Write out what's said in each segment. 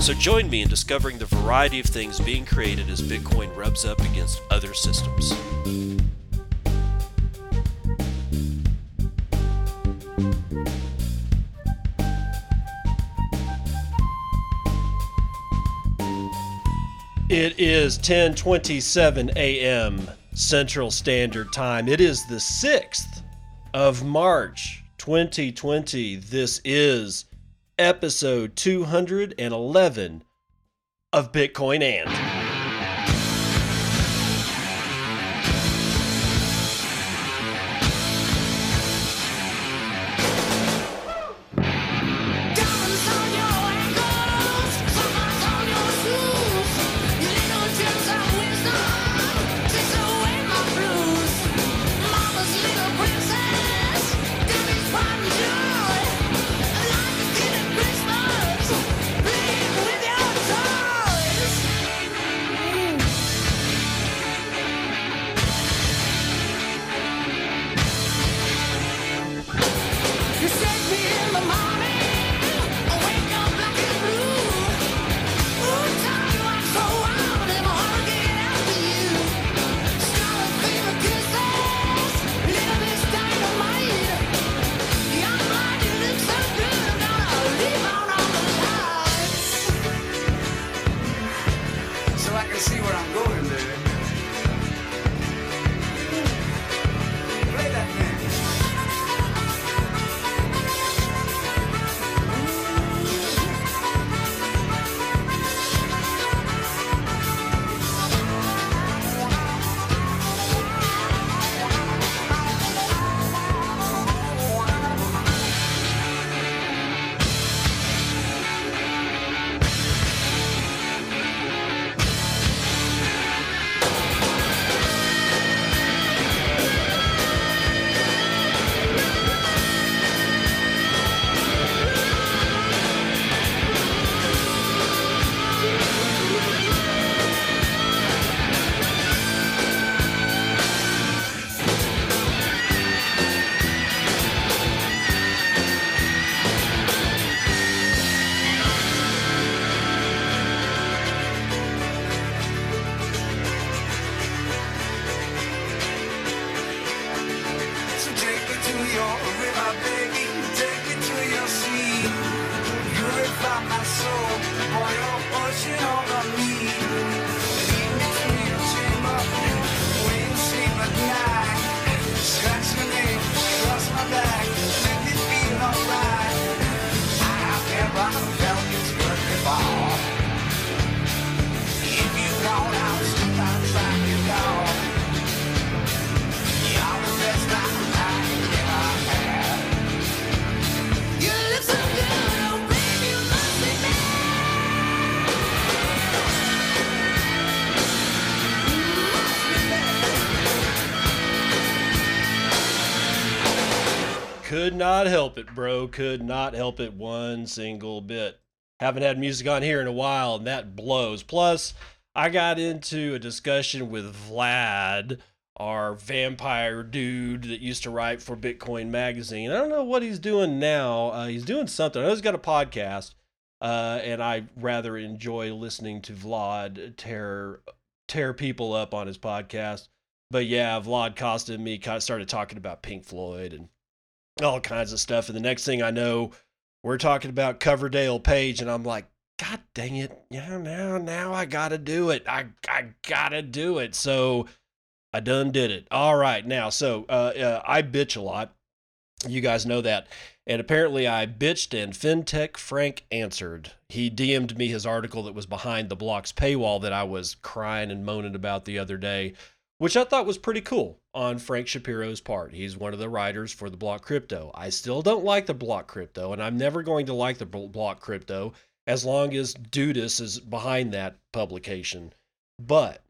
So join me in discovering the variety of things being created as Bitcoin rubs up against other systems. It is 10:27 a.m. Central Standard Time. It is the 6th of March 2020. This is episode 211 of Bitcoin and. Not help it, bro. Could not help it one single bit. Haven't had music on here in a while, and that blows. Plus, I got into a discussion with Vlad, our vampire dude that used to write for Bitcoin Magazine. I don't know what he's doing now. Uh, he's doing something. I know he's got a podcast, uh, and I rather enjoy listening to Vlad tear tear people up on his podcast. But yeah, Vlad Costea and me kind of started talking about Pink Floyd and all kinds of stuff. And the next thing I know, we're talking about Coverdale Page, and I'm like, God dang it. Yeah, now now I gotta do it. I I gotta do it. So I done did it. All right. Now, so uh, uh I bitch a lot. You guys know that. And apparently I bitched and FinTech Frank answered. He DM'd me his article that was behind the block's paywall that I was crying and moaning about the other day, which I thought was pretty cool on Frank Chaparro's part. He's one of the writers for the block crypto. I still don't like the block crypto, and I'm never going to like the block crypto as long as Dudas is behind that publication. But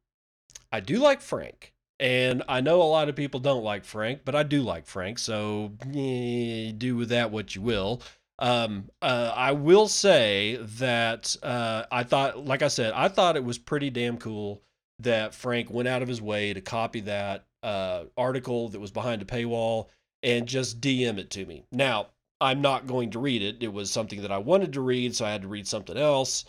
I do like Frank. And I know a lot of people don't like Frank, but I do like Frank. So eh, do with that what you will. Um, uh, I will say that uh, I thought, like I said, I thought it was pretty damn cool that Frank went out of his way to copy that uh, article that was behind a paywall and just DM it to me. Now, I'm not going to read it. It was something that I wanted to read, so I had to read something else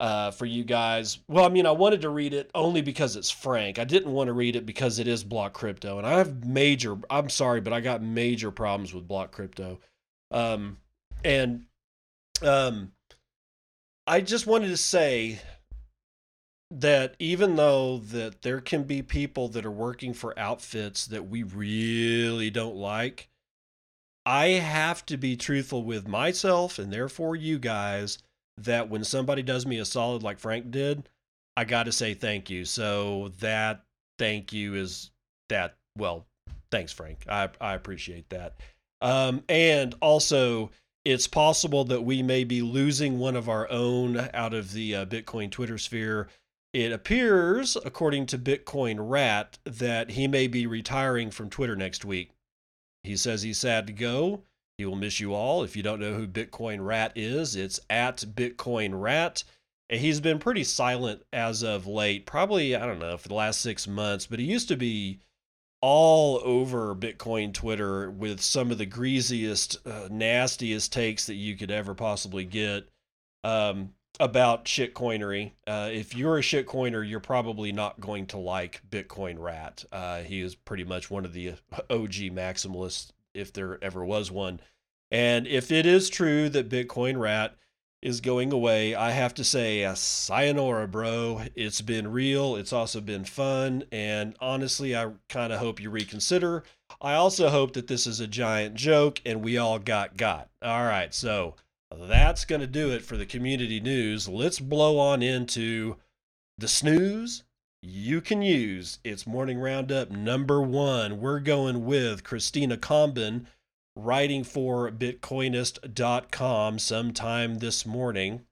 uh, for you guys. Well, I mean, I wanted to read it only because it's Frank. I didn't want to read it because it is Block Crypto, and I have major. I'm sorry, but I got major problems with Block Crypto, um, and um, I just wanted to say that even though that there can be people that are working for outfits that we really don't like, I have to be truthful with myself and therefore you guys that when somebody does me a solid like Frank did, I got to say thank you. So that thank you is that well, thanks Frank. I I appreciate that. Um and also it's possible that we may be losing one of our own out of the uh, Bitcoin Twitter sphere. It appears, according to Bitcoin Rat, that he may be retiring from Twitter next week. He says he's sad to go. He will miss you all. If you don't know who Bitcoin Rat is, it's at Bitcoin Rat. He's been pretty silent as of late, probably, I don't know, for the last six months, but he used to be all over Bitcoin Twitter with some of the greasiest, uh, nastiest takes that you could ever possibly get um, about shitcoinery. Uh, if you're a shitcoiner, you're probably not going to like Bitcoin Rat. Uh, he is pretty much one of the OG maximalists, if there ever was one. And if it is true that Bitcoin Rat is going away, I have to say, uh, sayonara, bro. It's been real. It's also been fun. And honestly, I kind of hope you reconsider. I also hope that this is a giant joke and we all got got. All right. So that's going to do it for the community news. Let's blow on into the snooze you can use. It's morning roundup number one. We're going with Christina Comben writing for Bitcoinist.com sometime this morning.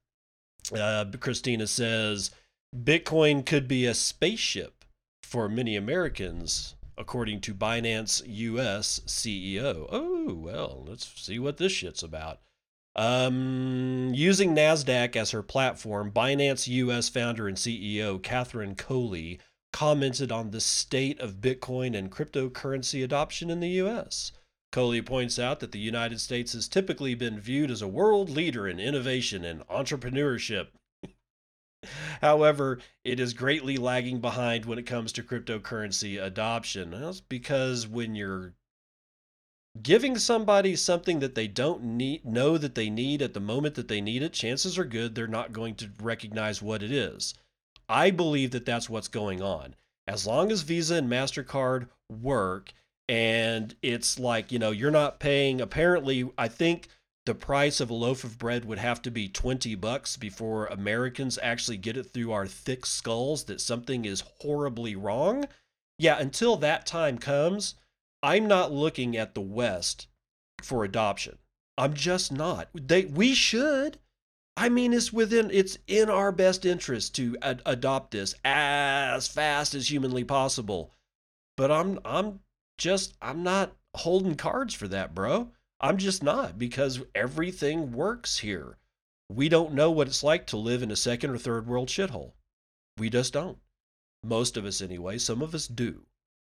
Uh, Christina says Bitcoin could be a spaceship for many Americans, according to Binance US CEO. Oh, well, let's see what this shit's about. Um, using NASDAQ as her platform, Binance US founder and CEO Catherine Coley commented on the state of Bitcoin and cryptocurrency adoption in the US. Coley points out that the United States has typically been viewed as a world leader in innovation and entrepreneurship. However, it is greatly lagging behind when it comes to cryptocurrency adoption. That's because when you're giving somebody something that they don't need know that they need at the moment that they need it chances are good they're not going to recognize what it is. I believe that that's what's going on. As long as visa and mastercard work and it's like you know you're not paying apparently i think the price of a loaf of bread would have to be 20 bucks before americans actually get it through our thick skulls that something is horribly wrong. Yeah until that time comes I'm not looking at the West for adoption. I'm just not. They we should. I mean, it's within it's in our best interest to ad- adopt this as fast as humanly possible. But I'm I'm just I'm not holding cards for that, bro. I'm just not because everything works here. We don't know what it's like to live in a second or third world shithole. We just don't. Most of us anyway, some of us do.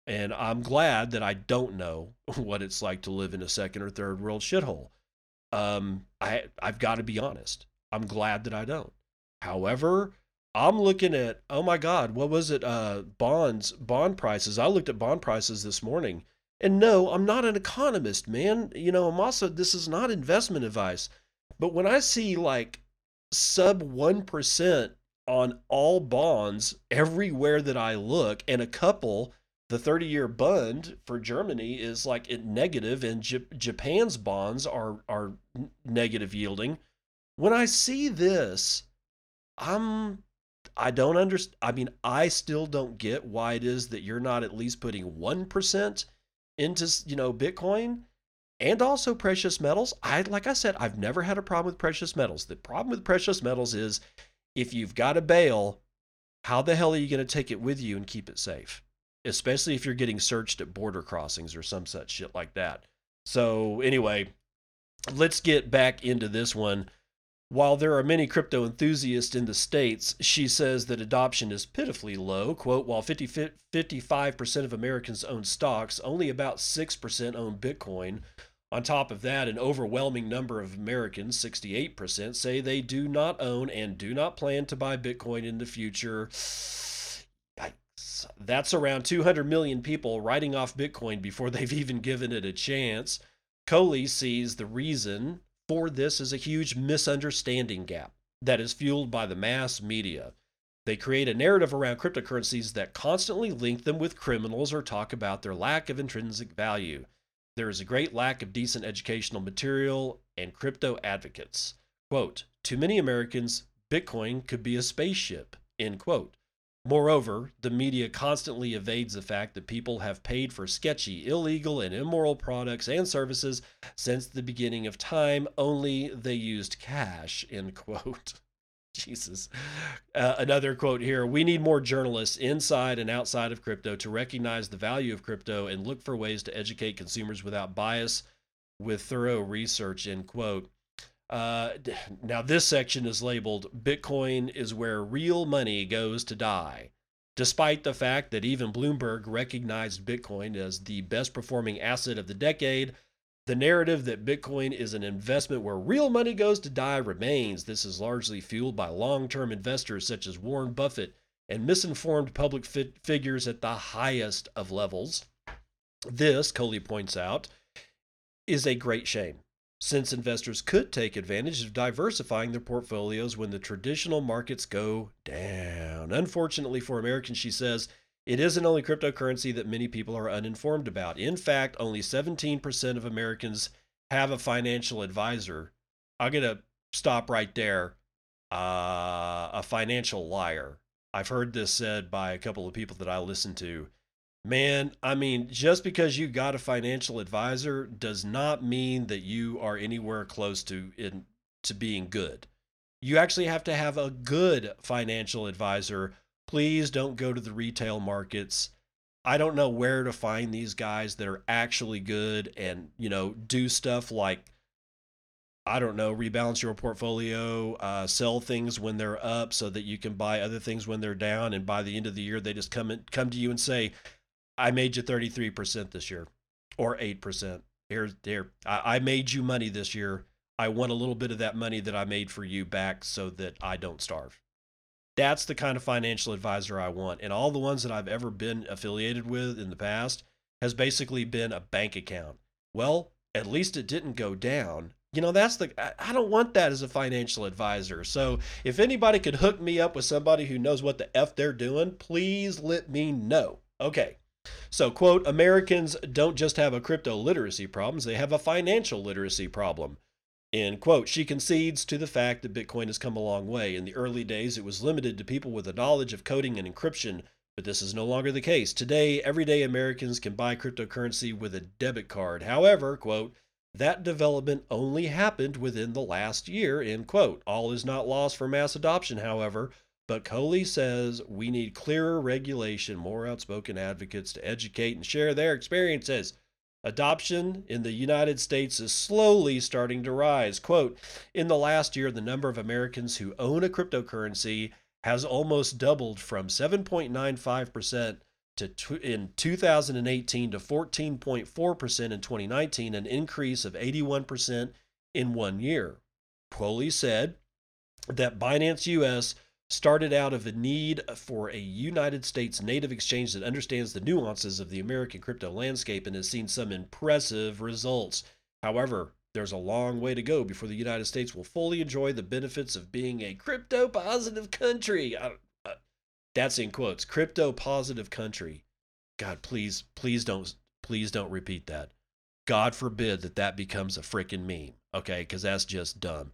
And I'm glad that I don't know what it's like to live in a second or third world shithole. Um, I I've got to be honest. I'm glad that I don't. However, I'm looking at oh my god, what was it? Uh, bonds, bond prices. I looked at bond prices this morning, and no, I'm not an economist, man. You know, I'm also this is not investment advice. But when I see like sub one percent on all bonds everywhere that I look, and a couple the 30 year bond for Germany is like negative and J- Japan's bonds are are negative yielding. When I see this, I'm I don't understand. I mean, I still don't get why it is that you're not at least putting 1% into, you know, Bitcoin and also precious metals. I like I said, I've never had a problem with precious metals. The problem with precious metals is if you've got a bail, how the hell are you going to take it with you and keep it safe? Especially if you're getting searched at border crossings or some such shit like that. So, anyway, let's get back into this one. While there are many crypto enthusiasts in the States, she says that adoption is pitifully low. Quote, while 50, 55% of Americans own stocks, only about 6% own Bitcoin. On top of that, an overwhelming number of Americans, 68%, say they do not own and do not plan to buy Bitcoin in the future. That's around 200 million people writing off Bitcoin before they've even given it a chance. Coley sees the reason for this as a huge misunderstanding gap that is fueled by the mass media. They create a narrative around cryptocurrencies that constantly link them with criminals or talk about their lack of intrinsic value. There is a great lack of decent educational material and crypto advocates. Quote, to many Americans, Bitcoin could be a spaceship, end quote. Moreover, the media constantly evades the fact that people have paid for sketchy, illegal, and immoral products and services since the beginning of time, only they used cash, end quote. Jesus. Uh, another quote here We need more journalists inside and outside of crypto to recognize the value of crypto and look for ways to educate consumers without bias with thorough research, end quote. Uh, now, this section is labeled Bitcoin is where real money goes to die. Despite the fact that even Bloomberg recognized Bitcoin as the best performing asset of the decade, the narrative that Bitcoin is an investment where real money goes to die remains. This is largely fueled by long term investors such as Warren Buffett and misinformed public fi- figures at the highest of levels. This, Coley points out, is a great shame, since investors could take advantage of diversifying their portfolios when the traditional markets go down. Unfortunately for Americans, she says, it isn't only cryptocurrency that many people are uninformed about. In fact, only 17% of Americans have a financial advisor. I'm going to stop right there. Uh, a financial liar. I've heard this said by a couple of people that I listen to. Man, I mean, just because you got a financial advisor does not mean that you are anywhere close to in to being good. You actually have to have a good financial advisor please don't go to the retail markets. I don't know where to find these guys that are actually good and, you know, do stuff like, I don't know, rebalance your portfolio, uh, sell things when they're up so that you can buy other things when they're down. And by the end of the year, they just come in, come to you and say, I made you 33% this year or 8%. Here, here, I, I made you money this year. I want a little bit of that money that I made for you back so that I don't starve. That's the kind of financial advisor I want. And all the ones that I've ever been affiliated with in the past has basically been a bank account. Well, at least it didn't go down. You know, that's the, I don't want that as a financial advisor. So if anybody could hook me up with somebody who knows what the F they're doing, please let me know. Okay. So, quote, Americans don't just have a crypto literacy problem, they have a financial literacy problem. End quote. She concedes to the fact that Bitcoin has come a long way. In the early days, it was limited to people with a knowledge of coding and encryption, but this is no longer the case. Today, everyday Americans can buy cryptocurrency with a debit card. However, quote, that development only happened within the last year, end quote. All is not lost for mass adoption, however, but Coley says we need clearer regulation, more outspoken advocates to educate and share their experiences. Adoption in the United States is slowly starting to rise. Quote In the last year, the number of Americans who own a cryptocurrency has almost doubled from 7.95% to in 2018 to 14.4% in 2019, an increase of 81% in one year. Coley said that Binance US started out of a need for a United States native exchange that understands the nuances of the American crypto landscape and has seen some impressive results. However, there's a long way to go before the United States will fully enjoy the benefits of being a crypto positive country. I, that's in quotes. Crypto positive country. God, please, please don't, please don't repeat that. God forbid that that becomes a freaking meme. Okay, because that's just dumb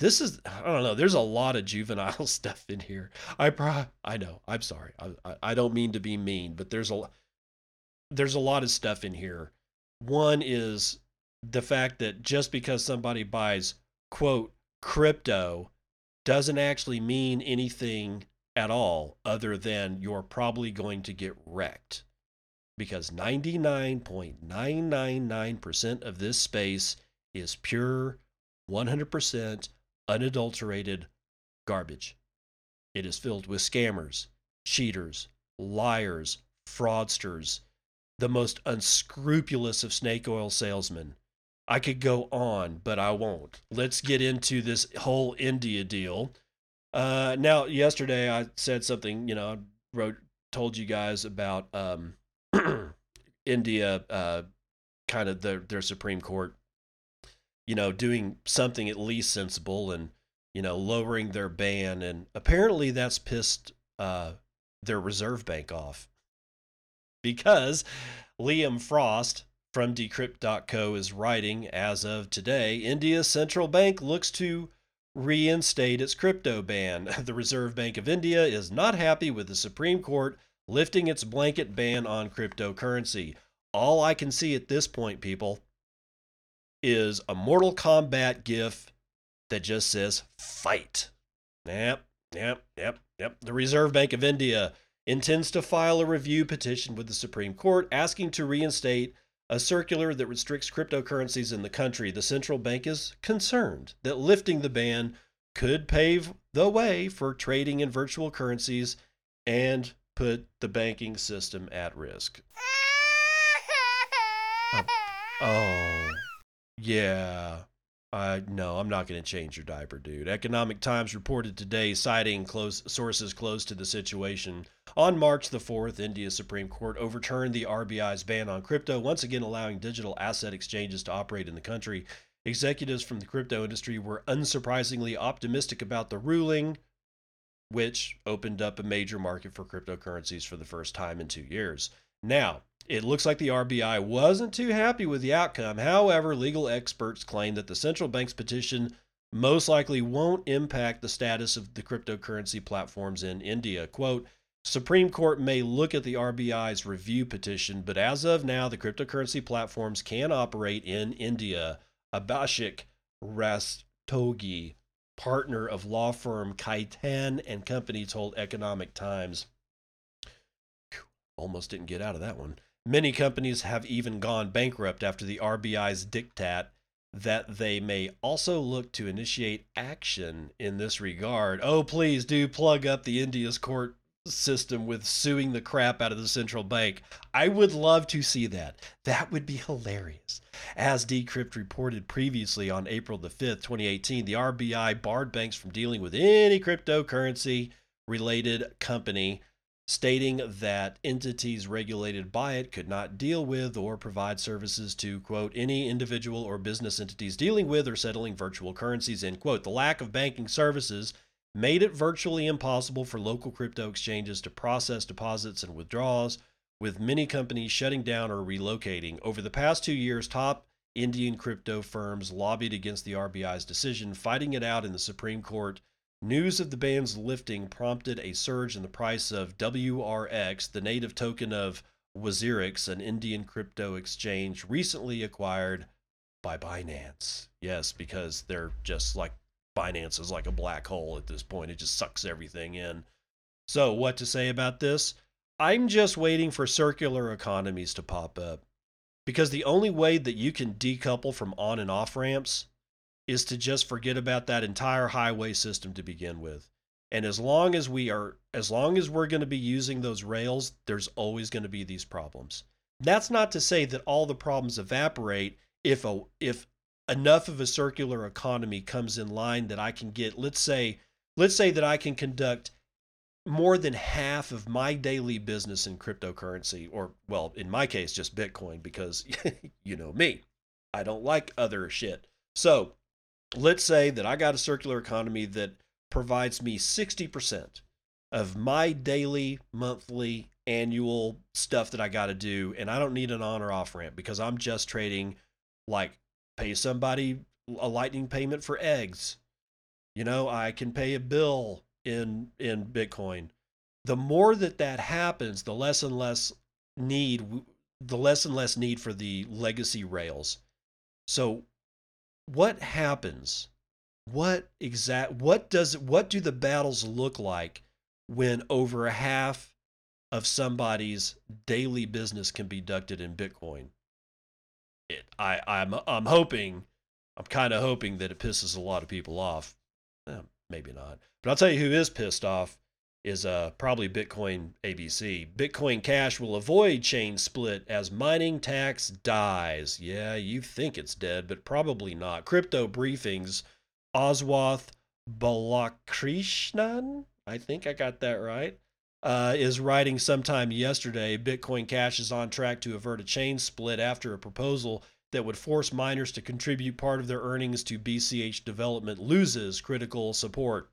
this is I don't know. There's a lot of juvenile stuff in here. I pro I know. I'm sorry. I, I don't mean to be mean, but there's a there's a lot of stuff in here. One is the fact that just because somebody buys quote crypto doesn't actually mean anything at all, other than you're probably going to get wrecked. Because 99.999% of this space is pure, 100% unadulterated garbage. It is filled with scammers, cheaters, liars, fraudsters, the most unscrupulous of snake oil salesmen. I could go on, but I won't. Let's get into this whole India deal. Uh, now, yesterday I said something, you know, I wrote, told you guys about um, India, uh, kind of their, their Supreme Court, you know, doing something at least sensible and, you know, lowering their ban. And apparently that's pissed uh, their Reserve Bank off because Liam Frost from Decrypt.co is writing as of today India's central bank looks to reinstate its crypto ban. The Reserve Bank of India is not happy with the Supreme Court lifting its blanket ban on cryptocurrency. All I can see at this point, people, is a Mortal Kombat gif that just says fight. Yep, yep, yep, yep. The Reserve Bank of India intends to file a review petition with the Supreme Court asking to reinstate a circular that restricts cryptocurrencies in the country. The central bank is concerned that lifting the ban could pave the way for trading in virtual currencies and put the banking system at risk. Oh, oh. Yeah. Uh, no, I'm not going to change your diaper, dude. Economic Times reported today, citing close sources close to the situation. On March the 4th, India's Supreme Court overturned the RBI's ban on crypto, once again allowing digital asset exchanges to operate in the country. Executives from the crypto industry were unsurprisingly optimistic about the ruling, which opened up a major market for cryptocurrencies for the first time in two years. Now, it looks like the RBI wasn't too happy with the outcome. However, legal experts claim that the central bank's petition most likely won't impact the status of the cryptocurrency platforms in India. Quote, Supreme Court may look at the RBI's review petition, but as of now, the cryptocurrency platforms can operate in India. Abhishek Rastogi, partner of law firm Khaitan and Company, told Economic Times. Almost didn't get out of that one. Many companies have even gone bankrupt after the RBI's diktat that they may also look to initiate action in this regard. Oh, please do plug up the India's court system with suing the crap out of the central bank. I would love to see that. That would be hilarious. As Decrypt reported previously on April the 5th, 2018, the RBI barred banks from dealing with any cryptocurrency related company stating that entities regulated by it could not deal with or provide services to, quote, any individual or business entities dealing with or settling virtual currencies, end quote. The lack of banking services made it virtually impossible for local crypto exchanges to process deposits and withdrawals, with many companies shutting down or relocating. Over the past two years, top Indian crypto firms lobbied against the RBI's decision, fighting it out in the Supreme Court. News of the ban's lifting prompted a surge in the price of WRX, the native token of WazirX, an Indian crypto exchange recently acquired by Binance. Yes, because they're just like Binance is like a black hole at this point. It just sucks everything in. So, what to say about this? I'm just waiting for circular economies to pop up. Because the only way that you can decouple from on and off ramps is to just forget about that entire highway system to begin with. And as long as we are as long as we're going to be using those rails, there's always going to be these problems. That's not to say that all the problems evaporate if a if enough of a circular economy comes in line that I can get let's say let's say that I can conduct more than half of my daily business in cryptocurrency or well in my case just bitcoin because you know me I don't like other shit. So, let's say that I got a circular economy that provides me 60% of my daily, monthly, annual stuff that I got to do. And I don't need an on or off ramp because I'm just trading like pay somebody a lightning payment for eggs. You know, I can pay a bill in in Bitcoin. The more that that happens, the less and less need the less and less need for the legacy rails. So what happens? What exact what does what do the battles look like when over a half of somebody's daily business can be conducted in Bitcoin. It, I, I'm, I'm hoping, I'm kind of hoping that it pisses a lot of people off. Eh, maybe not, but I'll tell you who is pissed off is uh, probably Bitcoin ABC. Bitcoin Cash will avoid chain split as mining tax dies. Yeah, you think it's dead, but probably not. Crypto briefings. Oswath Balakrishnan, I think I got that right, uh, is writing sometime yesterday. Bitcoin Cash is on track to avert a chain split after a proposal that would force miners to contribute part of their earnings to BCH development loses critical support.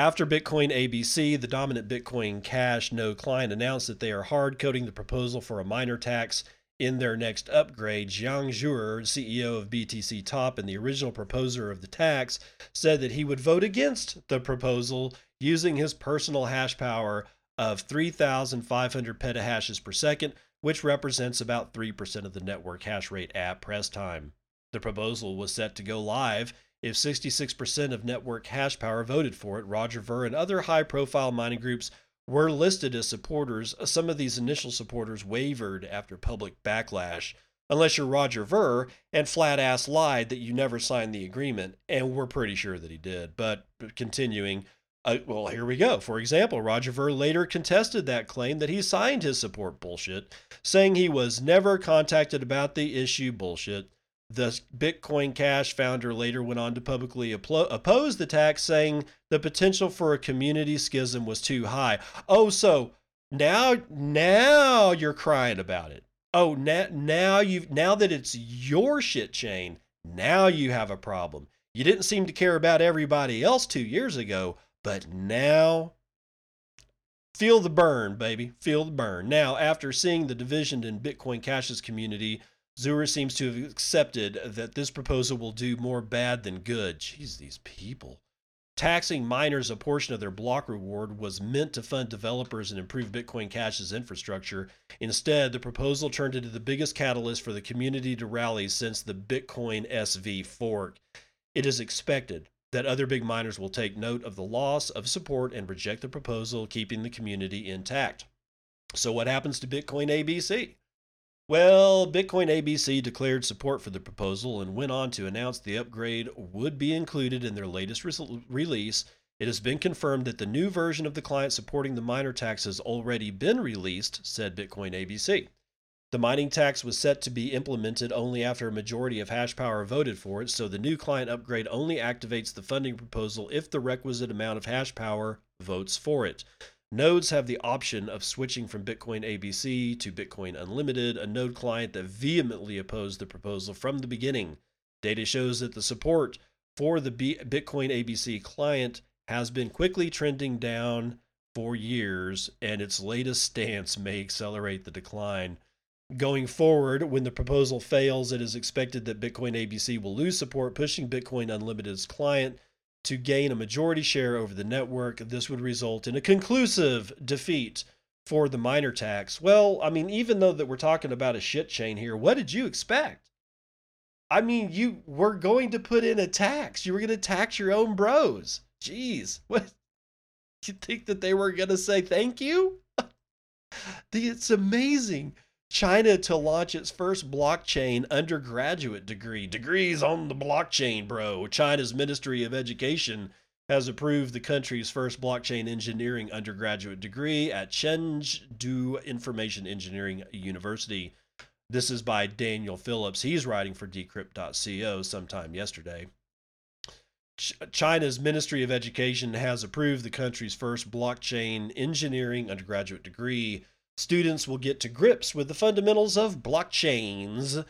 After Bitcoin ABC, the dominant Bitcoin Cash node client announced that they are hard coding the proposal for a miner tax in their next upgrade. Jiang Zhuoer, CEO of BTC Top and the original proposer of the tax, said that he would vote against the proposal using his personal hash power of 3,500 petahashes per second, which represents about 3% of the network hash rate at press time. The proposal was set to go live if 66% of network hash power voted for it, Roger Ver and other high profile mining groups were listed as supporters. Some of these initial supporters wavered after public backlash. Unless you're Roger Ver and flat ass lied that you never signed the agreement, and we're pretty sure that he did. But continuing, uh, well, here we go. For example, Roger Ver later contested that claim that he signed his support bullshit, saying he was never contacted about the issue bullshit. The Bitcoin Cash founder later went on to publicly oppose the tax, saying the potential for a community schism was too high. Oh, so now now you're crying about it. Oh, now now you now that it's your shit chain, now you have a problem. You didn't seem to care about everybody else 2 years ago, but now feel the burn, baby. Feel the burn. Now, after seeing the division in Bitcoin Cash's community, Zura seems to have accepted that this proposal will do more bad than good. Jeez, these people. Taxing miners a portion of their block reward was meant to fund developers and improve Bitcoin Cash's infrastructure. Instead, the proposal turned into the biggest catalyst for the community to rally since the Bitcoin SV fork. It is expected that other big miners will take note of the loss of support and reject the proposal, keeping the community intact. So, what happens to Bitcoin ABC? Well, Bitcoin ABC declared support for the proposal and went on to announce the upgrade would be included in their latest re- release. It has been confirmed that the new version of the client supporting the miner tax has already been released, said Bitcoin ABC. The mining tax was set to be implemented only after a majority of hash power voted for it, so the new client upgrade only activates the funding proposal if the requisite amount of hash power votes for it. Nodes have the option of switching from Bitcoin ABC to Bitcoin Unlimited, a node client that vehemently opposed the proposal from the beginning. Data shows that the support for the B- Bitcoin ABC client has been quickly trending down for years, and its latest stance may accelerate the decline. Going forward, when the proposal fails, it is expected that Bitcoin ABC will lose support, pushing Bitcoin Unlimited's client to gain a majority share over the network. This would result in a conclusive defeat for the miner tax. Well, I mean, even though that we're talking about a shit chain here, what did you expect? I mean, you were going to put in a tax. You were going to tax your own bros. Jeez, what? You think that they were going to say thank you? it's amazing. China to launch its first blockchain undergraduate degree. Degrees on the blockchain, bro. China's Ministry of Education has approved the country's first blockchain engineering undergraduate degree at Chengdu Information Engineering University. This is by Daniel Phillips. He's writing for decrypt.co sometime yesterday. Ch- China's Ministry of Education has approved the country's first blockchain engineering undergraduate degree students will get to grips with the fundamentals of blockchains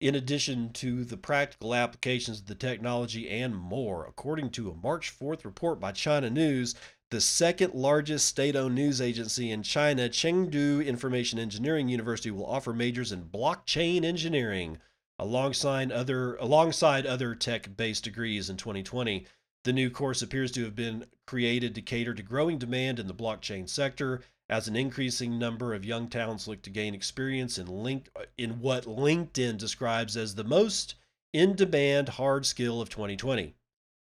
in addition to the practical applications of the technology and more. According to a March 4th report by China News, the second largest state owned news agency in China, Chengdu Information Engineering University, will offer majors in blockchain engineering alongside other, alongside other tech based degrees in 2020. The new course appears to have been created to cater to growing demand in the blockchain sector as an increasing number of young talents look to gain experience in in what LinkedIn describes as the most in-demand hard skill of 2020.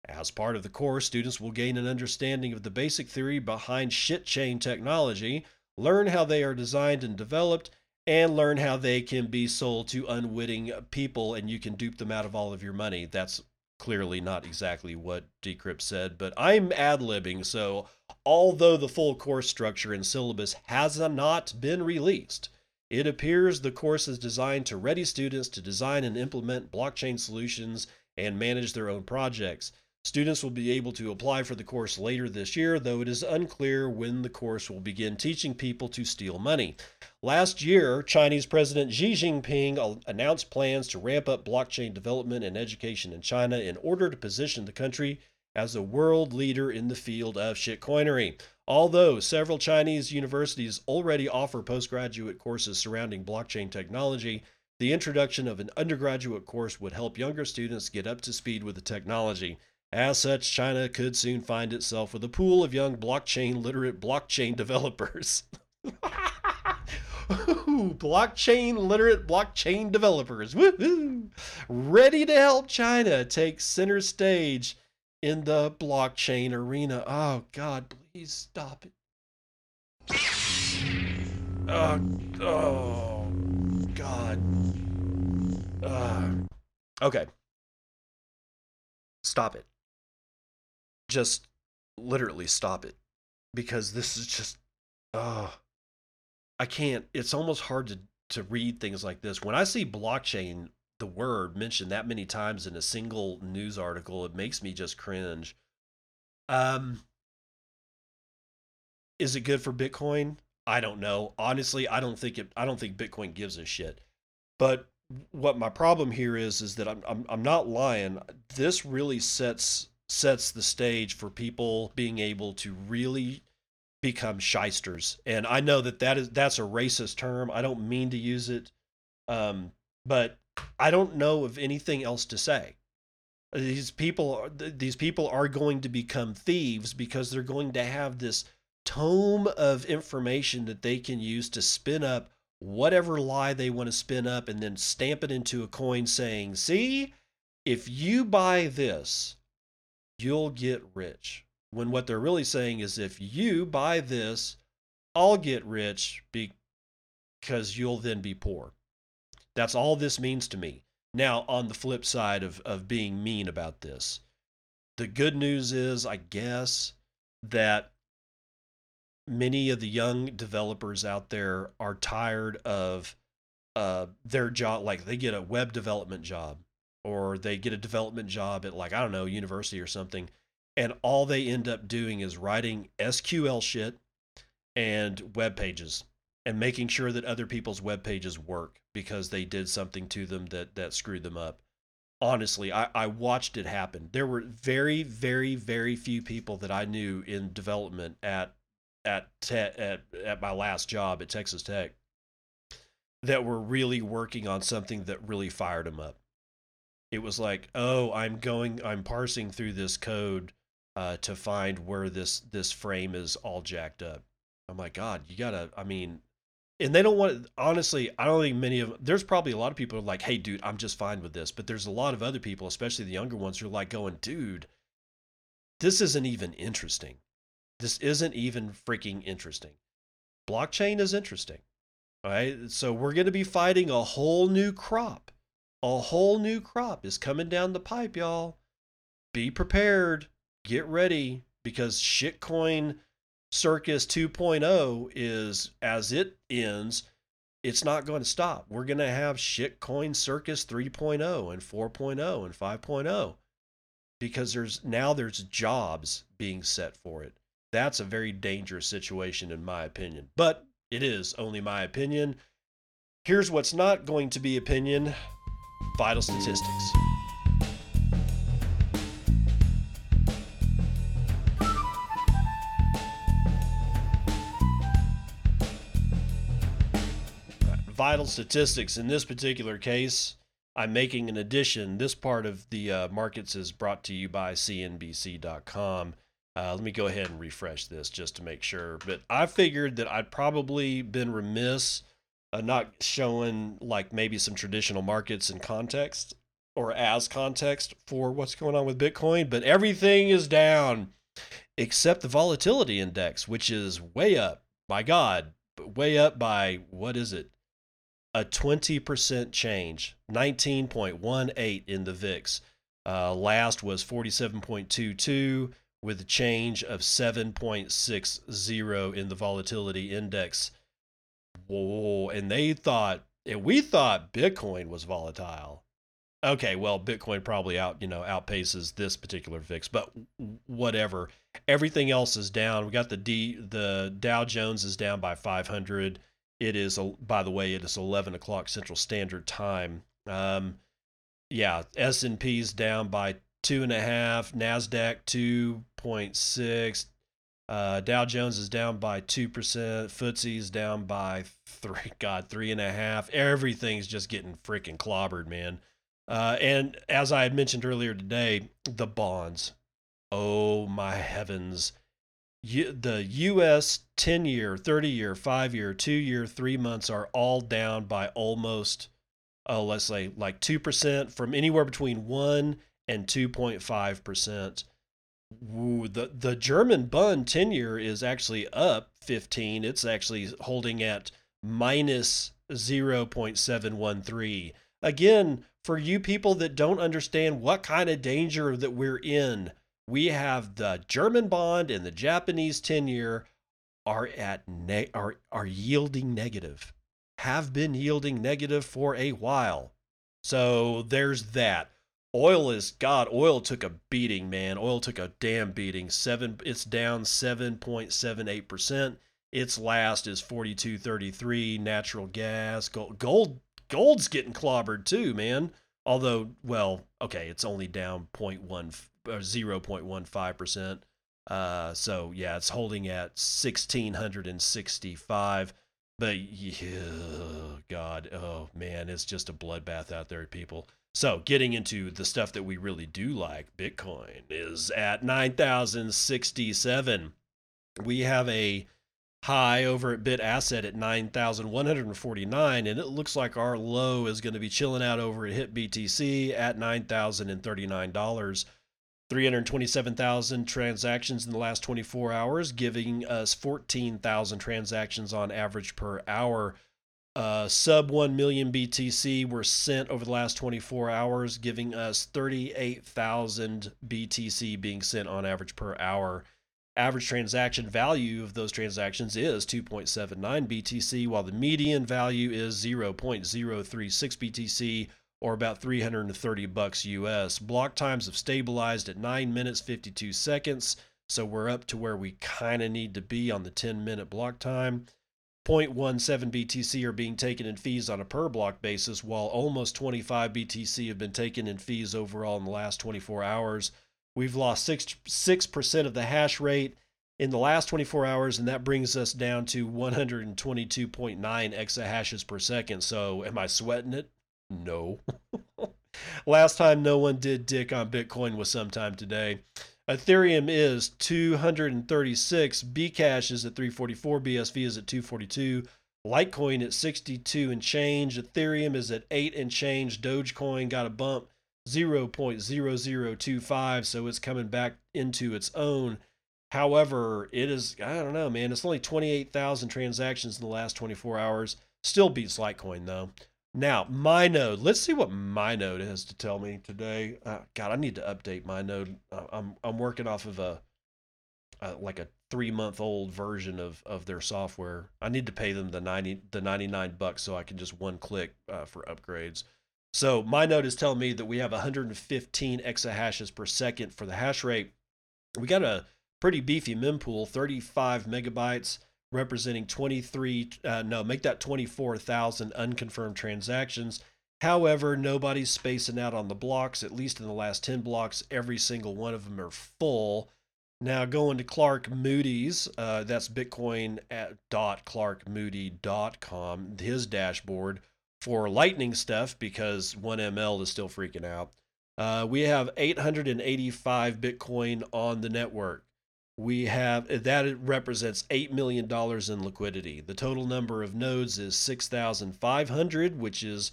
As part of the course, students will gain an understanding of the basic theory behind shit chain technology, learn how they are designed and developed, and learn how they can be sold to unwitting people and you can dupe them out of all of your money. That's clearly not exactly what Decrypt said, but I'm ad libbing, so although the full course structure and syllabus has not been released, it appears the course is designed to ready students to design and implement blockchain solutions and manage their own projects. Students will be able to apply for the course later this year, though it is unclear when the course will begin teaching people to steal money. Last year, Chinese President Xi Jinping uh, announced plans to ramp up blockchain development and education in China in order to position the country as a world leader in the field of shitcoinery. Although several Chinese universities already offer postgraduate courses surrounding blockchain technology, the introduction of an undergraduate course would help younger students get up to speed with the technology. As such, China could soon find itself with a pool of young blockchain literate blockchain developers. Ooh, blockchain literate blockchain developers. Woohoo! Ready to help China take center stage in the blockchain arena. Oh God, please stop it. Oh, oh God. Uh, okay. Stop it. Just literally stop it. Because this is just oh I can't it's almost hard to to read things like this. When I see blockchain the word mentioned that many times in a single news article, it makes me just cringe. Um is it good for Bitcoin? I don't know. Honestly, I don't think it I don't think Bitcoin gives a shit. But what my problem here is is that I'm I'm I'm not lying. This really sets sets the stage for people being able to really become shysters. And I know that that is that's a racist term. I don't mean to use it. Um but I don't know of anything else to say. These people these people are going to become thieves because they're going to have this tome of information that they can use to spin up whatever lie they want to spin up and then stamp it into a coin saying, see, if you buy this, you'll get rich. When what they're really saying is, if you buy this, I'll get rich because you'll then be poor. That's all this means to me. Now, on the flip side of, of being mean about this, the good news is, I guess, that many of the young developers out there are tired of uh, their job. Like they get a web development job or they get a development job at, like, I don't know, university or something. And all they end up doing is writing SQL shit and web pages and making sure that other people's web pages work because they did something to them that that screwed them up. Honestly, I, I watched it happen. There were very, very, very few people that I knew in development at at te- at at my last job at Texas Tech that were really working on something that really fired them up. It was like, oh, I'm going, I'm parsing through this code uh, to find where this this frame is all jacked up. I'm like, God, you gotta. I mean, and they don't want. Honestly, I don't think many of. Them there's probably a lot of people are like, hey, dude, I'm just fine with this. But there's a lot of other people, especially the younger ones, who are like going, dude, this isn't even interesting. This isn't even freaking interesting. Blockchain is interesting. All right. So we're going to be fighting a whole new crop. A whole new crop is coming down the pipe, y'all. Be prepared. Get ready because shitcoin circus 2.0 is as it ends it's not going to stop. We're going to have shitcoin circus 3.0 and 4.0 and 5.0 because there's now there's jobs being set for it. That's a very dangerous situation in my opinion but it is only my opinion. Here's what's not going to be opinion vital statistics vital statistics in this particular case i'm making an addition this part of the uh, markets is brought to you by cnbc.com uh, let me go ahead and refresh this just to make sure but i figured that i'd probably been remiss uh, not showing like maybe some traditional markets in context or as context for what's going on with Bitcoin, but everything is down except the volatility index, which is way up. My God, way up by what is it? A 20% change, 19.18 in the VIX. Uh, last was 47.22 with a change of 7.60 in the volatility index. Whoa, and they thought, and we thought Bitcoin was volatile. Okay, well, Bitcoin probably out, you know, outpaces this particular VIX, but whatever. Everything else is down. We got the D, the Dow Jones is down by 500. It is, by the way, it is 11 o'clock Central Standard Time. Um, yeah, S and P's down by two and a half. Nasdaq two point six. Uh, Dow Jones is down by two percent. FTSE's down by three. God, three and a half. Everything's just getting freaking clobbered, man. Uh, and as I had mentioned earlier today, the bonds. Oh my heavens! The U.S. ten-year, thirty-year, five-year, two-year, three months are all down by almost oh, let's say like 2% from anywhere between 1 and 2.5%. Ooh, the the German Bund 10 year is actually up 15. It's actually holding at minus 0.713. Again, for you people that don't understand what kind of danger that we're in, we have the German bond and the Japanese 10 year are at ne- are are yielding negative have been yielding negative for a while. So there's that. Oil is God, oil took a beating, man. Oil took a damn beating. Seven it's down 7.78%. Its last is 42.33. Natural gas, gold, gold gold's getting clobbered too, man. Although, well, okay, it's only down 0.1 or 0.15%. Uh, so yeah, it's holding at 1665. But yeah, God, oh man, it's just a bloodbath out there, people. So, getting into the stuff that we really do like, Bitcoin is at 9,067. We have a high over at Bit Asset at 9,149, and it looks like our low is going to be chilling out over at HitBTC at $9,039. 327,000 transactions in the last 24 hours, giving us 14,000 transactions on average per hour. Uh, sub 1 million BTC were sent over the last 24 hours, giving us 38,000 BTC being sent on average per hour. Average transaction value of those transactions is 2.79 BTC, while the median value is 0.036 BTC or about 330 bucks US. Block times have stabilized at 9 minutes 52 seconds, so we're up to where we kind of need to be on the 10 minute block time. 0.17 BTC are being taken in fees on a per block basis, while almost 25 BTC have been taken in fees overall in the last 24 hours. We've lost 6, 6% of the hash rate in the last 24 hours, and that brings us down to 122.9 exahashes per second. So, am I sweating it? No. Last time no one did dick on Bitcoin was sometime today. Ethereum is 236, Bcash is at 344, BSV is at 242, Litecoin at 62 and change, Ethereum is at 8 and change, Dogecoin got a bump 0.0025, so it's coming back into its own. However, it is, I don't know, man, it's only 28,000 transactions in the last 24 hours. Still beats Litecoin though. Now, MyNode. Let's see what MyNode has to tell me today. Uh, God, I need to update MyNode. Uh, I'm I'm working off of a uh, like a three month old version of of their software. I need to pay them the ninety the ninety nine bucks so I can just one click uh, for upgrades. So MyNode is telling me that we have 115 exahashes per second for the hash rate. We got a pretty beefy mempool, 35 megabytes representing 23 uh, no make that 24,000 unconfirmed transactions. However nobody's spacing out on the blocks at least in the last 10 blocks every single one of them are full. Now going to clark moody's uh, that's bitcoin at dot clarkmoody.com his dashboard for lightning stuff because 1ml is still freaking out. Uh, we have 885 bitcoin on the network we have that represents $8 million in liquidity. The total number of nodes is 6,500, which is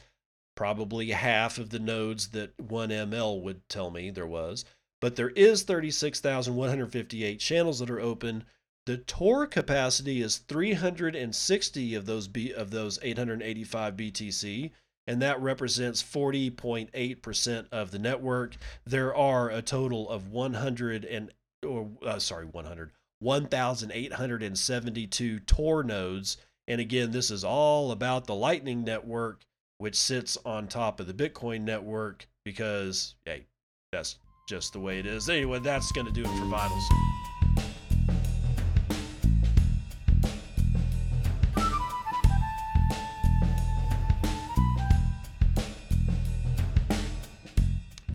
probably half of the nodes that 1ML would tell me there was. But there is 36,158 channels that are open. The Tor capacity is 360 of those B, of those 885 BTC, and that represents 40.8% of the network. There are a total of 100 and or uh, sorry, 100 1,872 Tor nodes. And again, this is all about the Lightning Network, which sits on top of the Bitcoin network because, hey, that's just the way it is. Anyway, that's going to do it for Vitals.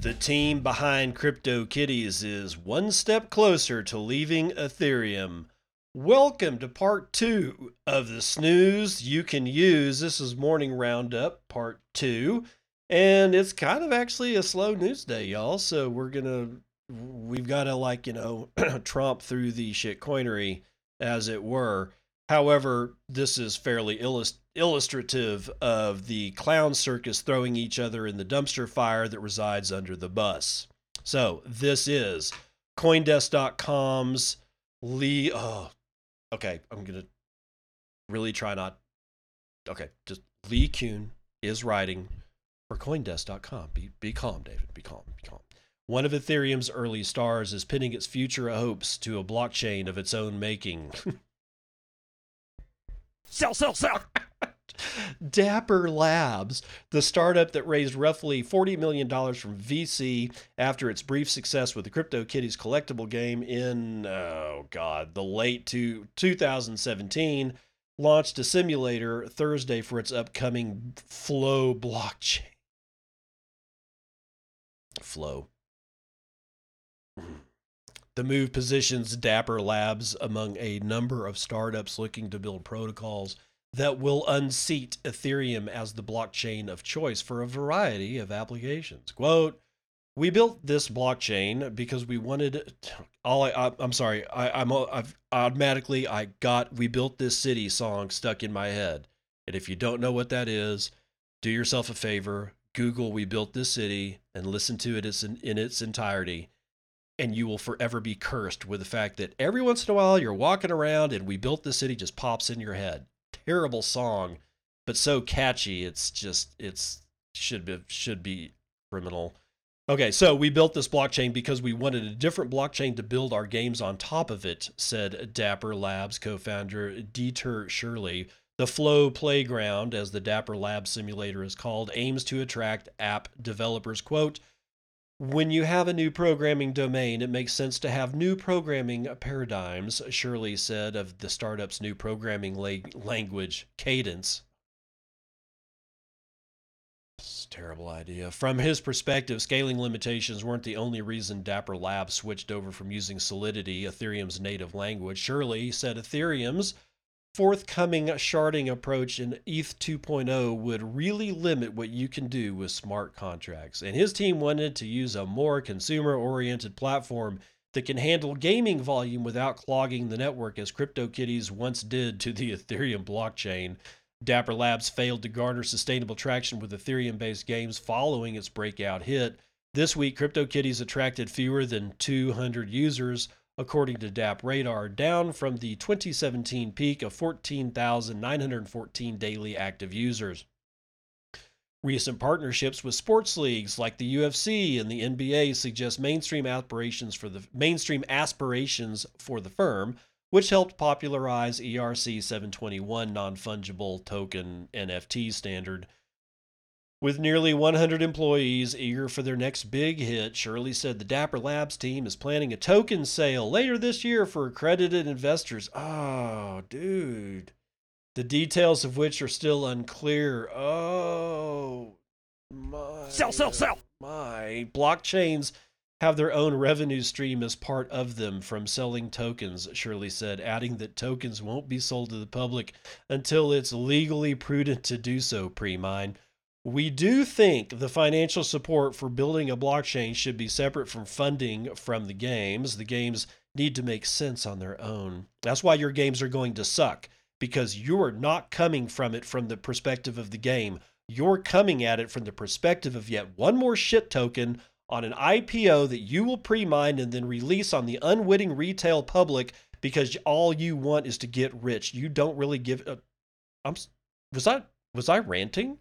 The team behind CryptoKitties is one step closer to leaving Ethereum. Welcome to part two of the snooze you can use. This is Morning Roundup, part two. And it's kind of actually a slow news day, y'all. So we're to, we've got to, like, you know, tromp through the shit coinery, as it were. However, this is fairly illust- illustrative of the clown circus throwing each other in the dumpster fire that resides under the bus. So, this is Coindesk.com's Leigh. Oh, okay. I'm to really try not. Okay. Just Leigh Cuen is writing for Coindesk.com. Be, be calm, David. Be calm. Be calm. One of Ethereum's early stars is pinning its future hopes to a blockchain of its own making. Sell, sell, sell. Dapper Labs, the startup that raised roughly $40 million from VC after its brief success with the CryptoKitties collectible game in, oh God, the late to 2017, launched a simulator Thursday for its upcoming Flow blockchain. Flow. Mm-hmm. The move positions Dapper Labs among a number of startups looking to build protocols that will unseat Ethereum as the blockchain of choice for a variety of applications. Quote, we built this blockchain because we wanted all I, I I'm sorry, I, I'm I've automatically I got we built this city song stuck in my head. And if you don't know what that is, do yourself a favor, Google we built this city and listen to it in its entirety and you will forever be cursed with the fact that every once in a while you're walking around and we built the city just pops in your head. Terrible song but so catchy it's just it's should be should be criminal. Okay so we built this blockchain because we wanted a different blockchain to build our games on top of it said dapper labs co-founder dieter shirley. The flow playground as the dapper labs simulator is called aims to attract app developers quote when you have a new programming domain, it makes sense to have new programming paradigms, Shirley said of the startup's new programming la- language, Cadence. It's a terrible idea. From his perspective, scaling limitations weren't the only reason Dapper Labs switched over from using Solidity, Ethereum's native language. Shirley said Ethereum's forthcoming sharding approach in ETH 2.0 would really limit what you can do with smart contracts. And his team wanted to use a more consumer oriented platform that can handle gaming volume without clogging the network as CryptoKitties once did to the Ethereum blockchain. Dapper Labs failed to garner sustainable traction with Ethereum based games following its breakout hit. This week, CryptoKitties attracted fewer than 200 users, according to DappRadar, down from the 2017 peak of 14,914 daily active users. Recent partnerships with sports leagues like the UFC and the NBA suggest mainstream aspirations for the mainstream aspirations for the firm, which helped popularize ERC 721 non-fungible token NFT standard. With nearly 100 employees eager for their next big hit, Shirley said the Dapper Labs team is planning a token sale later this year for accredited investors. Oh, dude. The details of which are still unclear. Oh, my. Sell, sell, sell. My. Blockchains have their own revenue stream as part of them from selling tokens, Shirley said, adding that tokens won't be sold to the public until it's legally prudent to do so pre mine. We do think the financial support for building a blockchain should be separate from funding from the games. The games need to make sense on their own. That's why your games are going to suck because you're not coming from it from the perspective of the game. you're coming at it from the perspective of yet one more shit token on an IPO that you will pre mine and then release on the unwitting retail public because all you want is to get rich. You don't really give. Uh, I'm. Was I was I ranting?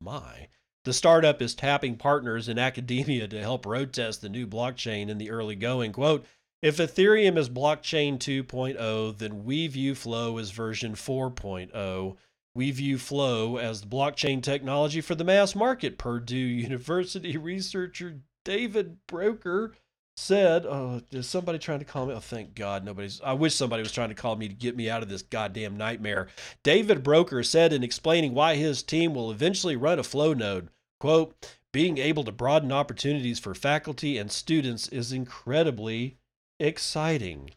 My. The startup is tapping partners in academia to help road test the new blockchain in the early going. Quote, if Ethereum is blockchain 2.0, then we view Flow as version 4.0. We view Flow as the blockchain technology for the mass market, Purdue University researcher David Broker said. Oh, is somebody trying to call me? Oh, thank God nobody's. I wish somebody was trying to call me to get me out of this goddamn nightmare. David Broker said in explaining why his team will eventually run a Flow node, quote, being able to broaden opportunities for faculty and students is incredibly exciting.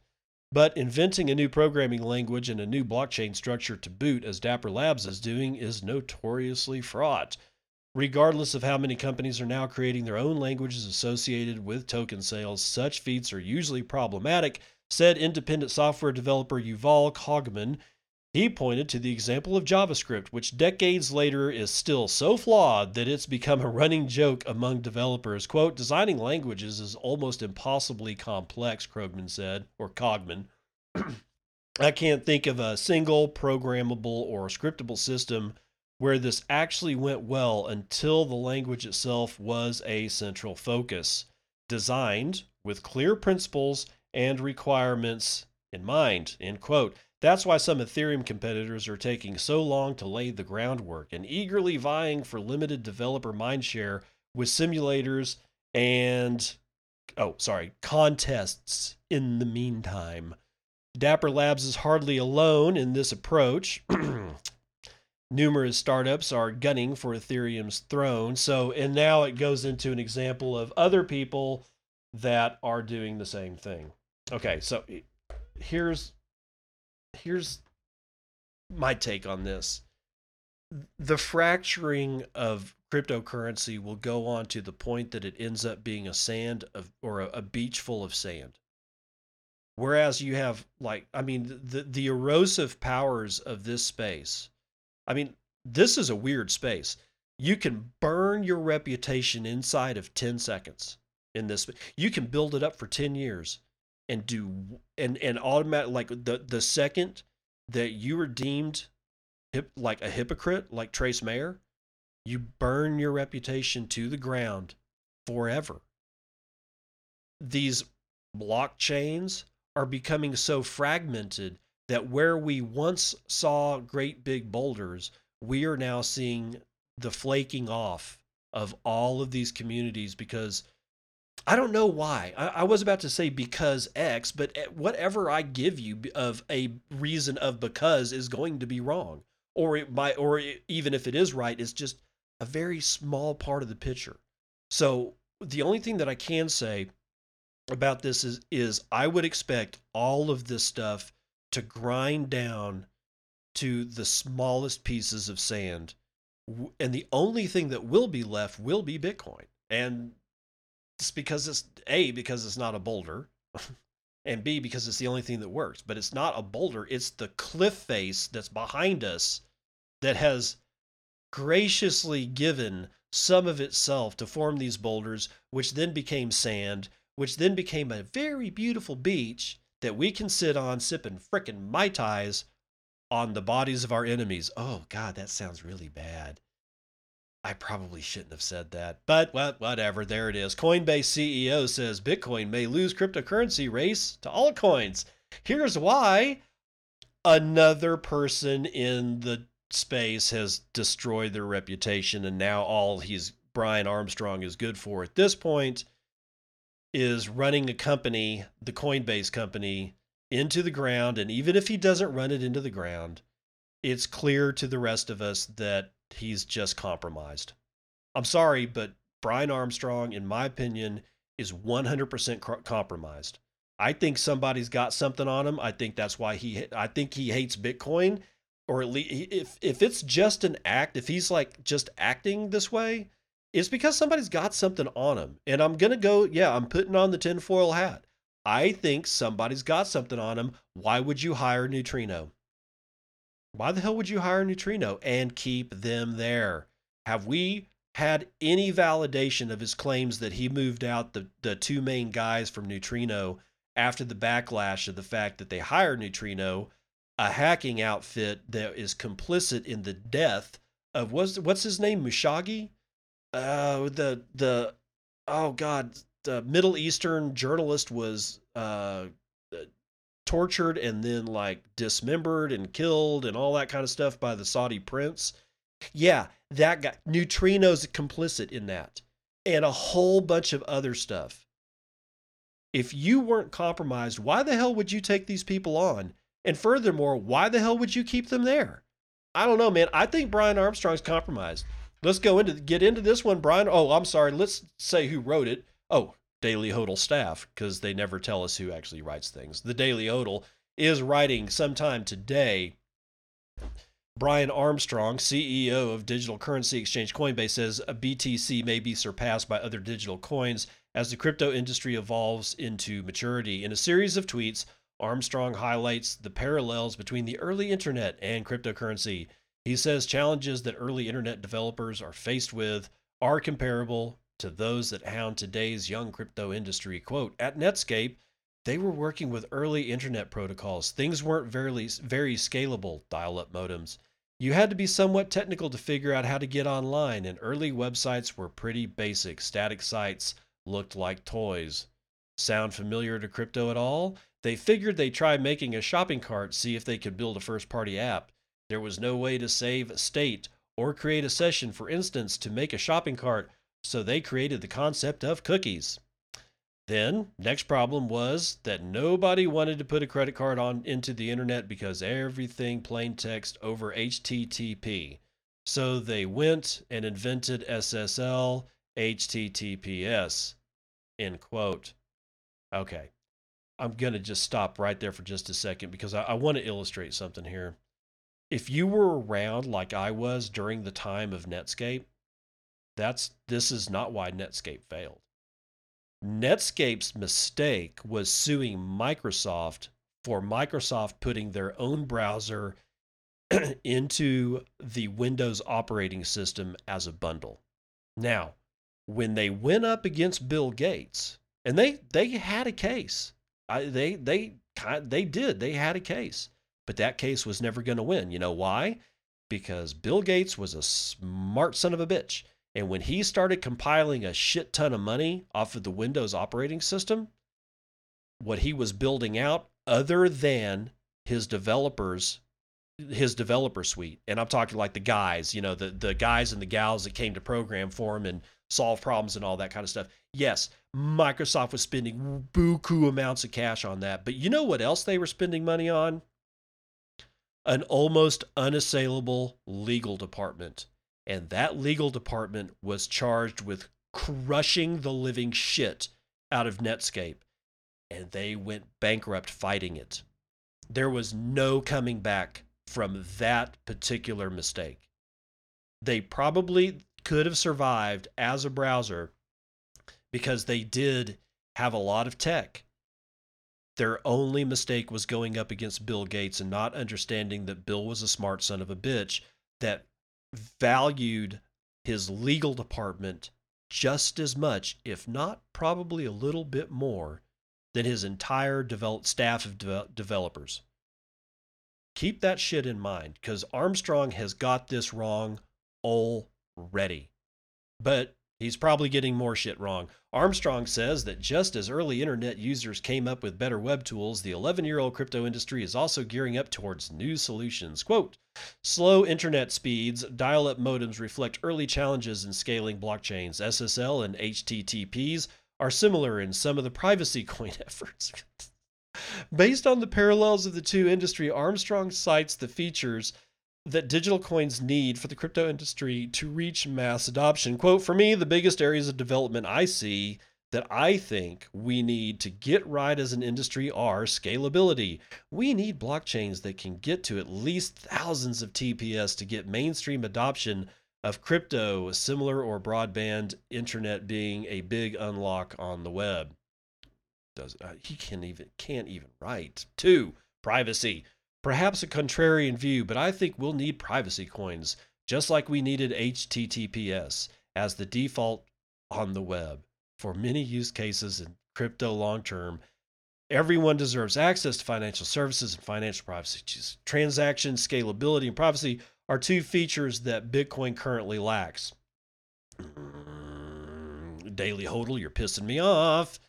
But inventing a new programming language and a new blockchain structure to boot, as Dapper Labs is doing, is notoriously fraught. Regardless of how many companies are now creating their own languages associated with token sales, such feats are usually problematic, said independent software developer Yuval Kogman. He pointed to the example of JavaScript, which decades later is still so flawed that it's become a running joke among developers. Quote, designing languages is almost impossibly complex, Krogman said, or Cogman. I can't think of a single programmable or scriptable system where this actually went well until the language itself was a central focus, designed with clear principles and requirements in mind. End quote. That's why some Ethereum competitors are taking so long to lay the groundwork and eagerly vying for limited developer mindshare with simulators and, oh, sorry, contests in the meantime. Dapper Labs is hardly alone in this approach. Numerous startups are gunning for Ethereum's throne. So, and now it goes into an example of other people that are doing the same thing. Okay, so here's here's my take on this. The fracturing of cryptocurrency will go on to the point that it ends up being a sand of or a, a beach full of sand. Whereas you have like I mean the the erosive powers of this space. I mean, this is a weird space. You can burn your reputation inside of 10 seconds in this. You can build it up for 10 years and do and and automatic like the the second that you are deemed hip, like a hypocrite like Trace Mayer, you burn your reputation to the ground forever. These blockchains are becoming so fragmented that where we once saw great big boulders, we are now seeing the flaking off of all of these communities because I don't know why. I, I was about to say because X, but eh, whatever I give you of a reason of because is going to be wrong, or it might, or it, even if it is right, it's just a very small part of the picture. So the only thing that I can say about this is is I would expect all of this stuff to grind down to the smallest pieces of sand. And the only thing that will be left will be Bitcoin. And it's because it's A, because it's not a boulder, and B, because it's the only thing that works. But it's not a boulder, it's the cliff face that's behind us that has graciously given some of itself to form these boulders, which then became sand, which then became a very beautiful beach that we can sit on sipping frickin' Mai Tais on the bodies of our enemies. Oh, God, that sounds really bad. I probably shouldn't have said that, but well, whatever. There it is. Coinbase CEO says Bitcoin may lose cryptocurrency race to altcoins. Here's why another person in the space has destroyed their reputation, and now all he's Brian Armstrong is good for at this point is running a company, the Coinbase company, into the ground. And even if he doesn't run it into the ground, it's clear to the rest of us that he's just compromised. I'm sorry, but Brian Armstrong, in my opinion, is 100% cr- compromised. I think somebody's got something on him. I think that's why he. I think he hates Bitcoin, or at least if if it's just an act, if he's like just acting this way, it's because somebody's got something on them. And I'm gonna go. Yeah, I'm putting on the tinfoil hat. I think somebody's got something on them. Why would you hire Neutrino? Why the hell would you hire Neutrino and keep them there? Have we had any validation of his claims that he moved out the, the two main guys from Neutrino after the backlash of the fact that they hired Neutrino, a hacking outfit that is complicit in the death of what's what's his name Mushagi, uh, the the oh god the Middle Eastern journalist was uh tortured and then like dismembered and killed and all that kind of stuff by the Saudi prince. Yeah, that guy Neutrino's complicit in that and a whole bunch of other stuff. If you weren't compromised, why the hell would you take these people on? And furthermore, why the hell would you keep them there? I don't know, man. I think Brian Armstrong's compromised. Let's go into get into this one, Brian. Oh, I'm sorry. Let's say who wrote it. Oh, Daily Hodl staff, because they never tell us who actually writes things. The Daily Hodl is writing sometime today. Brian Armstrong, CEO of digital currency exchange Coinbase, says a BTC may be surpassed by other digital coins as the crypto industry evolves into maturity. In a series of tweets, Armstrong highlights the parallels between the early internet and cryptocurrency. He says challenges that early internet developers are faced with are comparable to those that hound today's young crypto industry. Quote, at Netscape, they were working with early internet protocols. Things weren't very, very scalable, dial up modems. You had to be somewhat technical to figure out how to get online, and early websites were pretty basic. Static sites looked like toys. Sound familiar to crypto at all? They figured they'd try making a shopping cart, see if they could build a first party app. There was no way to save state or create a session, for instance, to make a shopping cart, so they created the concept of cookies. Then, next problem was that nobody wanted to put a credit card on into the internet because everything plain text over HTTP. So they went and invented SSL HTTPS. End quote. Okay. I'm going to just stop right there for just a second because I, I want to illustrate something here. If you were around like I was during the time of Netscape, that's this is not why Netscape failed. Netscape's mistake was suing Microsoft for Microsoft putting their own browser into the Windows operating system as a bundle. Now, when they went up against Bill Gates, and they they had a case. I, they they they did. They had a case, but that case was never going to win. You know why? Because Bill Gates was a smart son of a bitch, and when he started compiling a shit ton of money off of the Windows operating system, what he was building out, other than his developers his developer suite and i'm talking like the guys you know the the guys and the gals that came to program for him and solve problems and all that kind of stuff yes microsoft was spending buku amounts of cash on that but you know what else they were spending money on an almost unassailable legal department and that legal department was charged with crushing the living shit out of netscape and they went bankrupt fighting it there was no coming back from that particular mistake. They probably could have survived as a browser because they did have a lot of tech. Their only mistake was going up against Bill Gates and not understanding that Bill was a smart son of a bitch that valued his legal department just as much, if not probably a little bit more, than his entire develop, staff of de- developers. Keep that shit in mind because Armstrong has got this wrong already. But he's probably getting more shit wrong. Armstrong says that just as early internet users came up with better web tools, the 11 year old crypto industry is also gearing up towards new solutions. Quote Slow internet speeds, dial up modems reflect early challenges in scaling blockchains. SSL and HTTPs are similar in some of the privacy coin efforts. Based on the parallels of the two industry, Armstrong cites the features that digital coins need for the crypto industry to reach mass adoption. Quote, for me, the biggest areas of development I see that I think we need to get right as an industry are scalability. We need blockchains that can get to at least thousands of TPS to get mainstream adoption of crypto, similar or broadband internet being a big unlock on the web does uh, he can even can't even write. Two, privacy. Perhaps a contrarian view, but I think we'll need privacy coins just like we needed HTTPS as the default on the web for many use cases in crypto long term. Everyone deserves access to financial services and financial privacy. Transaction scalability and privacy are two features that Bitcoin currently lacks. Mm, Daily Hodl, you're pissing me off.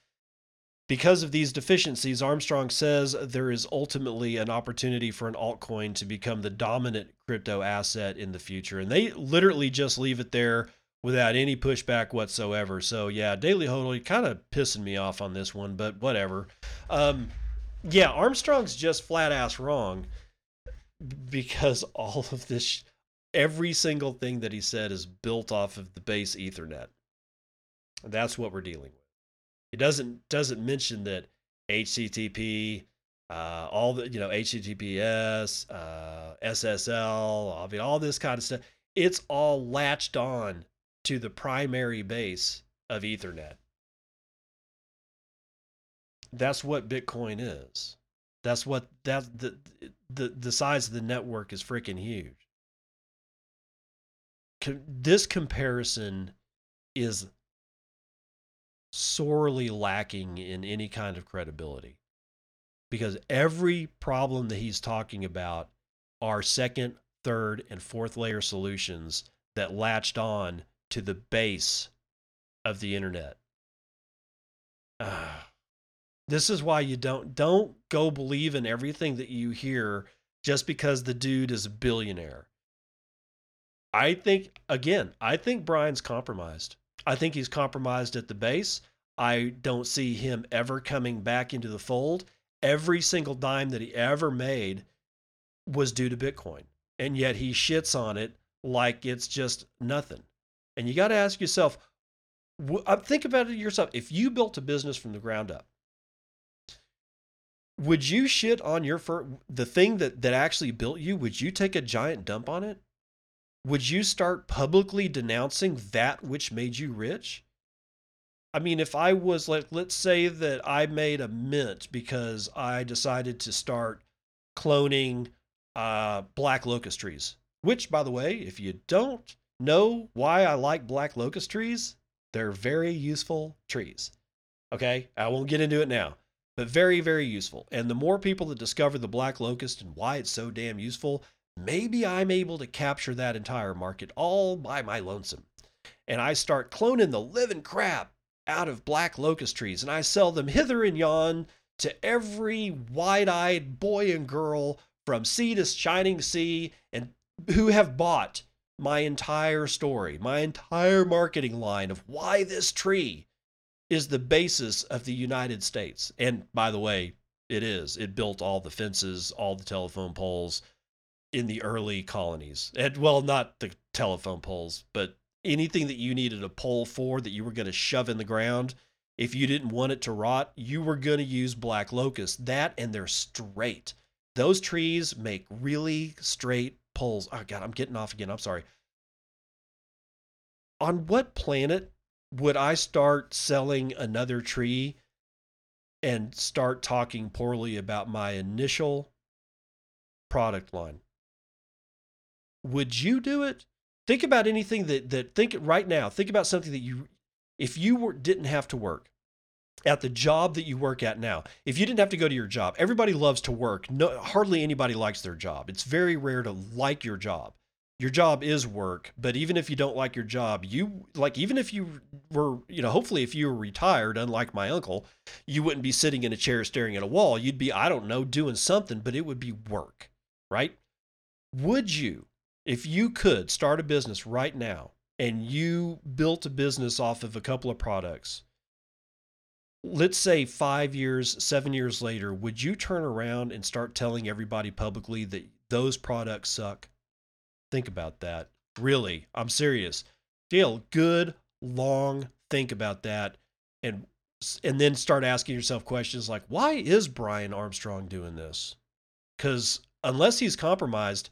Because of these deficiencies, Armstrong says there is ultimately an opportunity for an altcoin to become the dominant crypto asset in the future. And they literally just leave it there without any pushback whatsoever. So, yeah, Daily Hodl kind of pissing me off on this one, but whatever. Um, yeah, Armstrong's just flat ass wrong because all of this, every single thing that he said is built off of the base Ethernet. That's what we're dealing with. It doesn't doesn't mention that HTTP, uh, all the you know HTTPS, uh, SSL, I mean all this kind of stuff. It's all latched on to the primary base of Ethernet. That's what Bitcoin is. That's what that the the the size of the network is freaking huge. This comparison is sorely lacking in any kind of credibility because every problem that he's talking about are second, third, and fourth layer solutions that latched on to the base of the internet. Ah. this is why you don't don't go believe in everything that you hear just because the dude is a billionaire. I think again, I think Brian's compromised. I think he's compromised at the base. I don't see him ever coming back into the fold. Every single dime that he ever made was due to Bitcoin. And yet he shits on it like it's just nothing. And you got to ask yourself, uh, think about it yourself. If you built a business from the ground up, would you shit on your fir- the thing that that actually built you? Would you take a giant dump on it? Would you start publicly denouncing that which made you rich? I mean, if I was like, let's say that I made a mint because I decided to start cloning uh, black locust trees, which, by the way, if you don't know why I like black locust trees, they're very useful trees. Okay, I won't get into it now, but very, very useful. And the more people that discover the black locust and why it's so damn useful, maybe I'm able to capture that entire market all by my lonesome. And I start cloning the living crap out of black locust trees and I sell them hither and yon to every wide eyed boy and girl from sea to shining sea and who have bought my entire story, my entire marketing line of why this tree is the basis of the United States. And by the way, it is. It built all the fences, all the telephone poles in the early colonies. And well, not the telephone poles, but anything that you needed a pole for that you were going to shove in the ground. If you didn't want it to rot, you were going to use black locust. That and they're straight. Those trees make really straight poles. Oh god, I'm getting off again. I'm sorry. On what planet would I start selling another tree and start talking poorly about my initial product line? Would you do it? Think about anything that that think right now. Think about something that you if you were didn't have to work at the job that you work at now. If you didn't have to go to your job, everybody loves to work. No hardly anybody likes their job. It's very rare to like your job. Your job is work, but even if you don't like your job, you like even if you were, you know, hopefully if you were retired unlike my uncle, you wouldn't be sitting in a chair staring at a wall. You'd be I don't know doing something, but it would be work, right? Would you if you could start a business right now and you built a business off of a couple of products, let's say five years, seven years later, would you turn around and start telling everybody publicly that those products suck? Think about that. Really, I'm serious. Dale, good, long think about that and and then start asking yourself questions like why is Brian Armstrong doing this? Cuz unless he's compromised,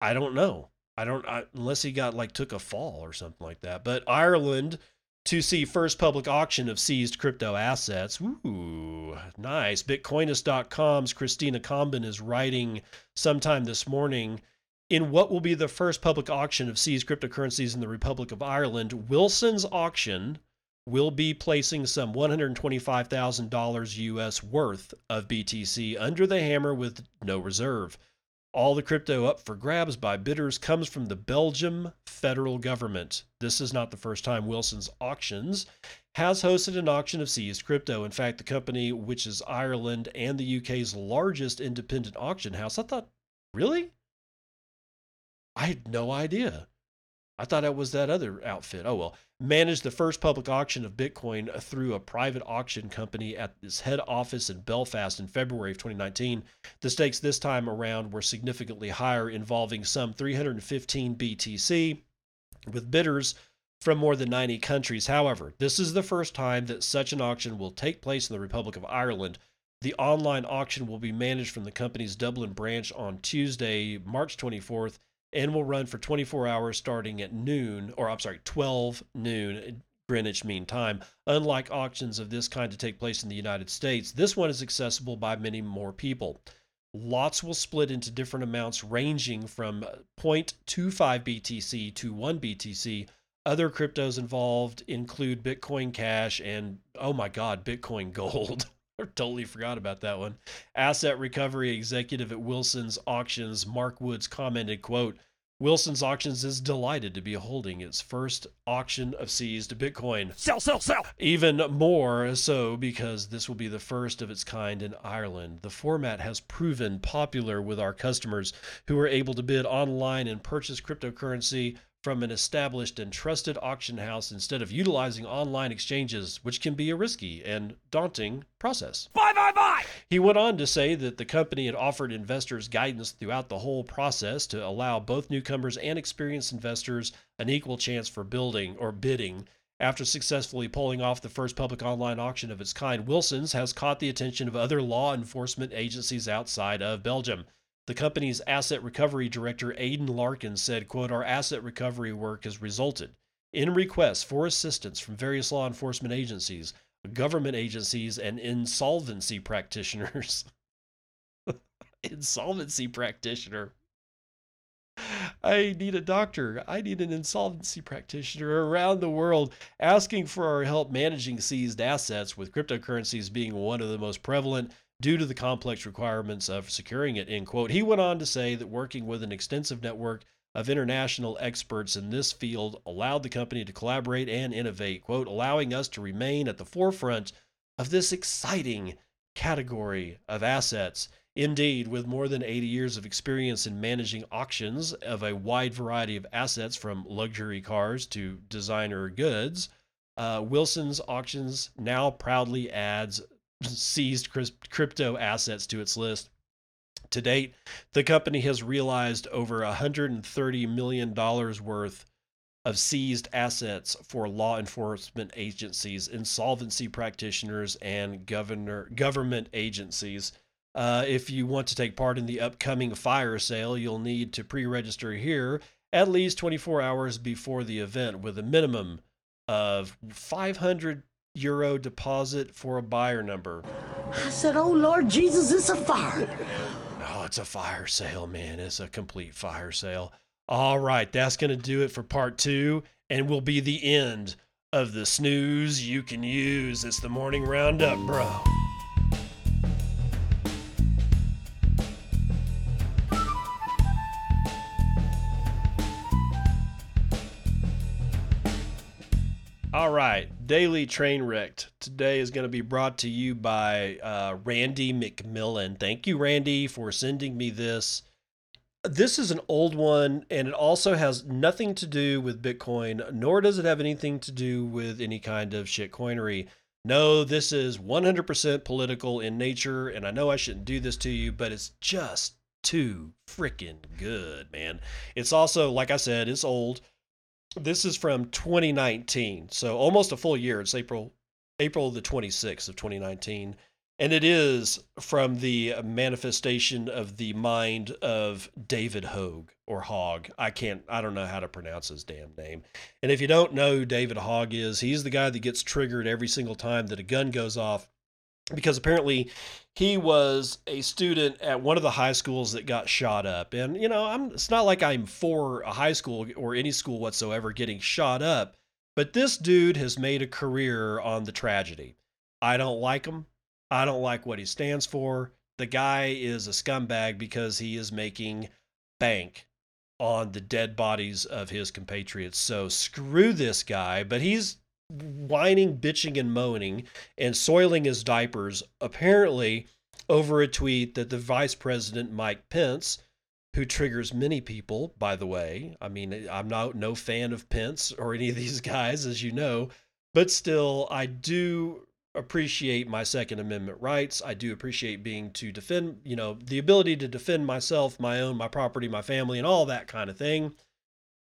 I don't know. I don't I, unless he got like took a fall or something like that. But Ireland to see first public auction of seized crypto assets. Ooh, nice. Bitcoinist.com's Christina Comben is writing sometime this morning In what will be the first public auction of seized cryptocurrencies in the Republic of Ireland, Wilson's auction will be placing some $125,000 US worth of BTC under the hammer with no reserve. All the crypto up for grabs by bidders comes from the Belgium federal government. This is not the first time Wilson's Auctions has hosted an auction of seized crypto. In fact, the company, which is Ireland and the UK's largest independent auction house, I thought, really? I had no idea. I thought it was that other outfit. Oh well, managed the first public auction of Bitcoin through a private auction company at its head office in Belfast in February of 2019. The stakes this time around were significantly higher, involving some 315 BTC, with bidders from more than 90 countries. However, this is the first time that such an auction will take place in the Republic of Ireland. The online auction will be managed from the company's Dublin branch on Tuesday, March 24th, and will run for 24 hours starting at noon, or I'm sorry, 12 noon Greenwich Mean Time. Unlike auctions of this kind to take place in the United States, this one is accessible by many more people. Lots will split into different amounts ranging from 0.25 BTC to 1 BTC. Other cryptos involved include Bitcoin Cash and, oh my God, Bitcoin Gold. I totally forgot about that one. Asset recovery executive at Wilson's Auctions, Mark Woods, commented, quote, Wilson's Auctions is delighted to be holding its first auction of seized Bitcoin. Sell, sell, sell. Even more so because this will be the first of its kind in Ireland. The format has proven popular with our customers who are able to bid online and purchase cryptocurrency from an established and trusted auction house instead of utilizing online exchanges, which can be a risky and daunting process. Bye, bye, bye. He went on to say that the company had offered investors guidance throughout the whole process to allow both newcomers and experienced investors an equal chance for building or bidding. After successfully pulling off the first public online auction of its kind, Wilson's has caught the attention of other law enforcement agencies outside of Belgium. The company's asset recovery director, Aidan Larkin, said, quote, Our asset recovery work has resulted in requests for assistance from various law enforcement agencies, government agencies, and insolvency practitioners. insolvency practitioner. I need a doctor. I need an insolvency practitioner around the world asking for our help managing seized assets, with cryptocurrencies being one of the most prevalent due to the complex requirements of securing it. End quote. He went on to say that working with an extensive network of international experts in this field allowed the company to collaborate and innovate, quote, allowing us to remain at the forefront of this exciting category of assets. Indeed, with more than 80 years of experience in managing auctions of a wide variety of assets from luxury cars to designer goods, uh, Wilson's Auctions now proudly adds seized crypto assets to its list. To date, the company has realized over $130 million worth of seized assets for law enforcement agencies, insolvency practitioners, and governor, government agencies. Uh, if you want to take part in the upcoming fire sale, you'll need to pre register here at least 24 hours before the event with a minimum of 500 euro deposit for a buyer number. I said, Oh Lord Jesus, it's a fire. Oh, it's a fire sale, man. It's a complete fire sale. All right, that's going to do it for part two and will be the end of the snooze you can use. It's the morning roundup, bro. All right, Daily Train Wrecked today is going to be brought to you by uh, Randy McMillan. Thank you, Randy, for sending me this. This is an old one, and it also has nothing to do with Bitcoin, nor does it have anything to do with any kind of shitcoinery. No, this is 100% political in nature, and I know I shouldn't do this to you, but it's just too freaking good, man. It's also, like I said, it's old this is from 2019 so almost a full year. It's april april the 26th of 2019 and it is from the manifestation of the mind of david hogue or hogg. I can't i don't know how to pronounce his damn name. And if you don't know who david hogg is he's the guy that gets triggered every single time that a gun goes off because apparently he was a student at one of the high schools that got shot up. And you know, I'm it's not like I'm for a high school or any school whatsoever getting shot up, but this dude has made a career on the tragedy. I don't like him. I don't like what he stands for. The guy is a scumbag because he is making bank on the dead bodies of his compatriots. So screw this guy, but he's whining, bitching, and moaning and soiling his diapers, apparently over a tweet that the vice president, Mike Pence, who triggers many people, by the way. I mean, I'm not no fan of Pence or any of these guys, as you know, but still, I do appreciate my Second Amendment rights. I do appreciate being to defend, you know, the ability to defend myself, my own, my property, my family, and all that kind of thing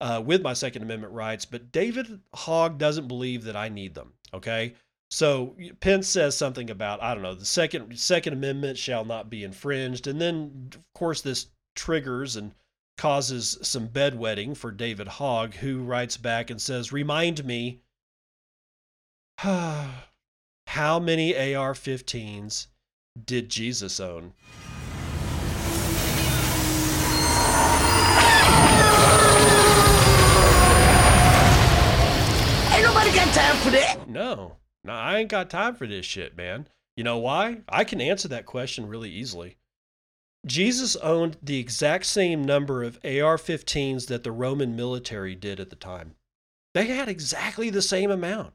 uh, with my Second Amendment rights. But David Hogg doesn't believe that I need them. Okay. So Pence says something about I don't know the second Second Amendment shall not be infringed, and then of course this triggers and causes some bedwetting for David Hogg, who writes back and says, "Remind me, how many AR-15s did Jesus own?" Ain't nobody time for that. No, no, I ain't got time for this shit, man. You know why? I can answer that question really easily. Jesus owned the exact same number of AR 15s that the Roman military did at the time. They had exactly the same amount.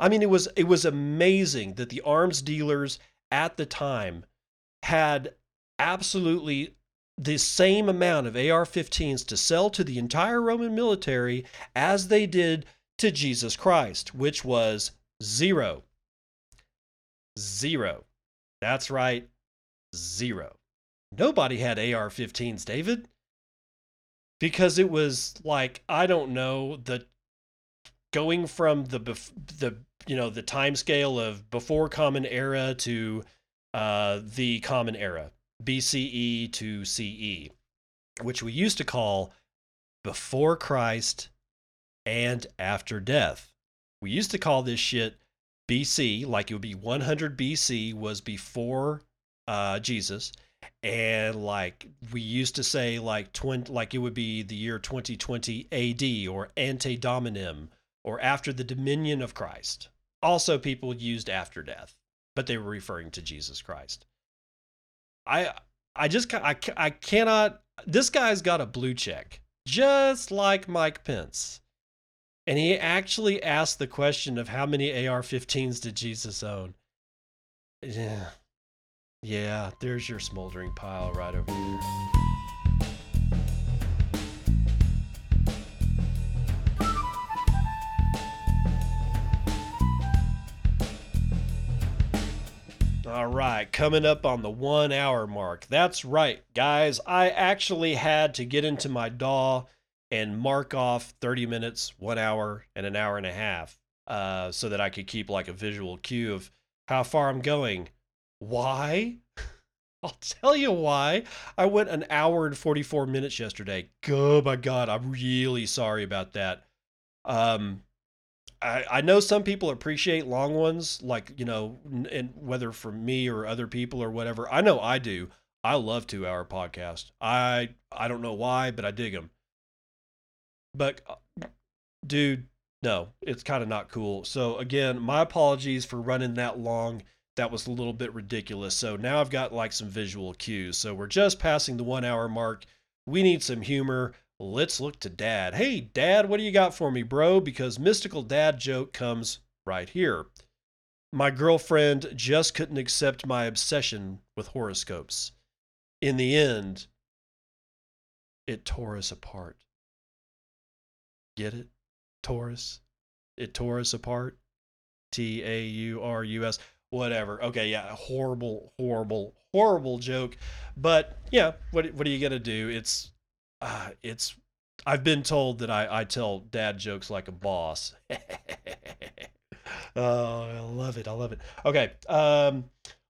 I mean, it was it was amazing that the arms dealers at the time had absolutely the same amount of AR 15s to sell to the entire Roman military as they did to Jesus Christ, which was zero. Zero. That's right, zero. Nobody had AR 15s, David. Because it was like, I don't know, the going from the the you know the time scale of before common era to uh, the common era bce to ce which we used to call before christ and after death we used to call this shit bc like it would be 100 bc was before uh, jesus and like we used to say like 20 like it would be the year 2020 ad or ante dominem or after the dominion of Christ. Also, people used after death, but they were referring to Jesus Christ. I I just I, I cannot. This guy's got a blue check, just like Mike Pence, and he actually asked the question of how many AR-15s did Jesus own. Yeah, yeah. There's your smoldering pile right over there. All right, coming up on the one hour mark. That's right, guys. I actually had to get into my DAW and mark off 30 minutes, one hour, and an hour and a half uh, so that I could keep like a visual cue of how far I'm going. Why? I'll tell you why. I went an hour and 44 minutes yesterday. Oh my God, I'm really sorry about that. Um, I, I know some people appreciate long ones, like you know, and whether for me or other people or whatever. I know I do. I love two hour podcasts. I I don't know why, but I dig them. But uh, dude, no, it's kind of not cool. So again, my apologies for running that long. That was a little bit ridiculous. So now I've got like some visual cues. So we're just passing the one hour mark. We need some humor. Let's look to dad. Hey, dad, what do you got for me, bro? Because mystical dad joke comes right here. My girlfriend just couldn't accept my obsession with horoscopes. In the end, it tore us apart. Get it? Taurus? It tore us apart? T A U R U S. Whatever. Okay, yeah, horrible, horrible, horrible joke. But yeah, what what are you gonna do? It's uh, it's I've been told that I, I tell dad jokes like a boss. oh, I love it. I love it. Okay. Um,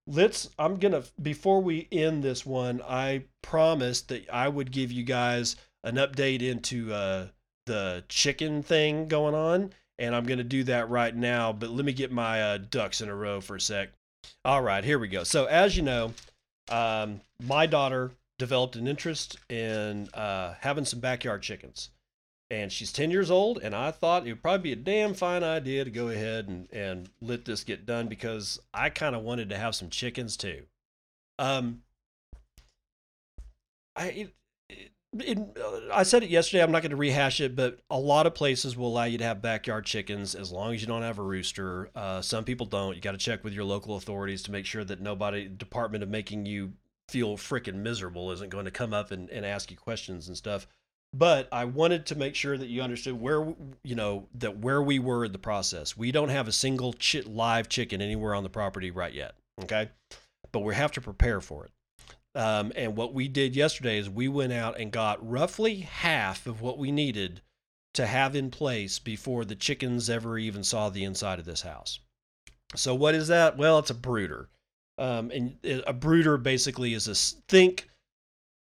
let's, I'm going to, before we end this one, I promised that I would give you guys an update into uh, the chicken thing going on. And I'm going to do that right now. But let me get my uh, ducks in a row for a sec. All right, here we go. So, as you know, um, my daughter developed an interest in uh, having some backyard chickens. And she's 10 years old, and I thought it would probably be a damn fine idea to go ahead and, and let this get done because I kind of wanted to have some chickens too. Um, I, uh, I said it yesterday, I'm not going to rehash it, but a lot of places will allow you to have backyard chickens as long as you don't have a rooster. Uh, some people don't. You got to check with your local authorities to make sure that nobody, Department of Making You feel freaking miserable, isn't going to come up and, and ask you questions and stuff. But I wanted to make sure that you understood where, you know, that where we were in the process. We don't have a single chi- live chicken anywhere on the property right yet. Okay. But we have to prepare for it. Um, and what we did yesterday is we went out and got roughly half of what we needed to have in place before the chickens ever even saw the inside of this house. So what is that? Well, it's a brooder. Um, and a brooder basically is a think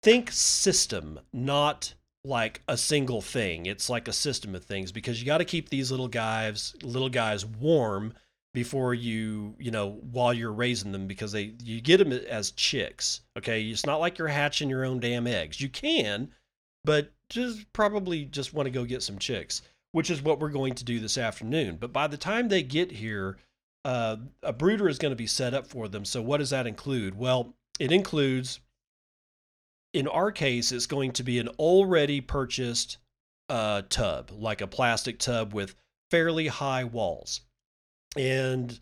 think system, not like a single thing. It's like a system of things because you got to keep these little guys little guys warm before you you know while you're raising them because they you get them as chicks okay? It's not like you're hatching your own damn eggs. You can but just probably just want to go get some chicks which is what we're going to do this afternoon. But by the time they get here uh, a brooder is going to be set up for them. So what does that include? Well it includes in our case it's going to be an already purchased uh, tub like a plastic tub with fairly high walls and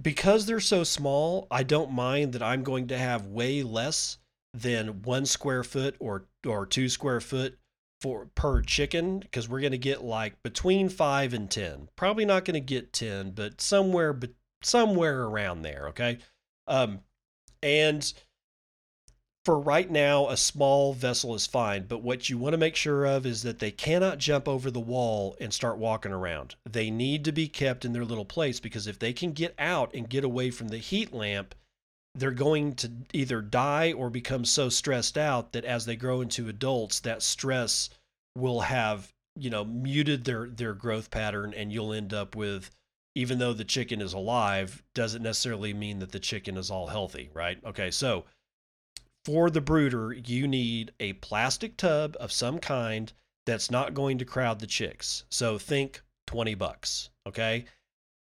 because they're so small, I don't mind that I'm going to have way less than one square foot or or two square foot for per chicken because we're going to get like between five and ten. Probably not going to get ten, but somewhere but somewhere around there. Okay, um, and for right now, a small vessel is fine, but what you want to make sure of is that they cannot jump over the wall and start walking around. They need to be kept in their little place because if they can get out and get away from the heat lamp, they're going to either die or become so stressed out that as they grow into adults, that stress will have, you know, muted their their growth pattern and you'll end up with even though the chicken is alive, doesn't necessarily mean that the chicken is all healthy, right? Okay, so for the brooder, you need a plastic tub of some kind that's not going to crowd the chicks. So think 20 bucks, okay?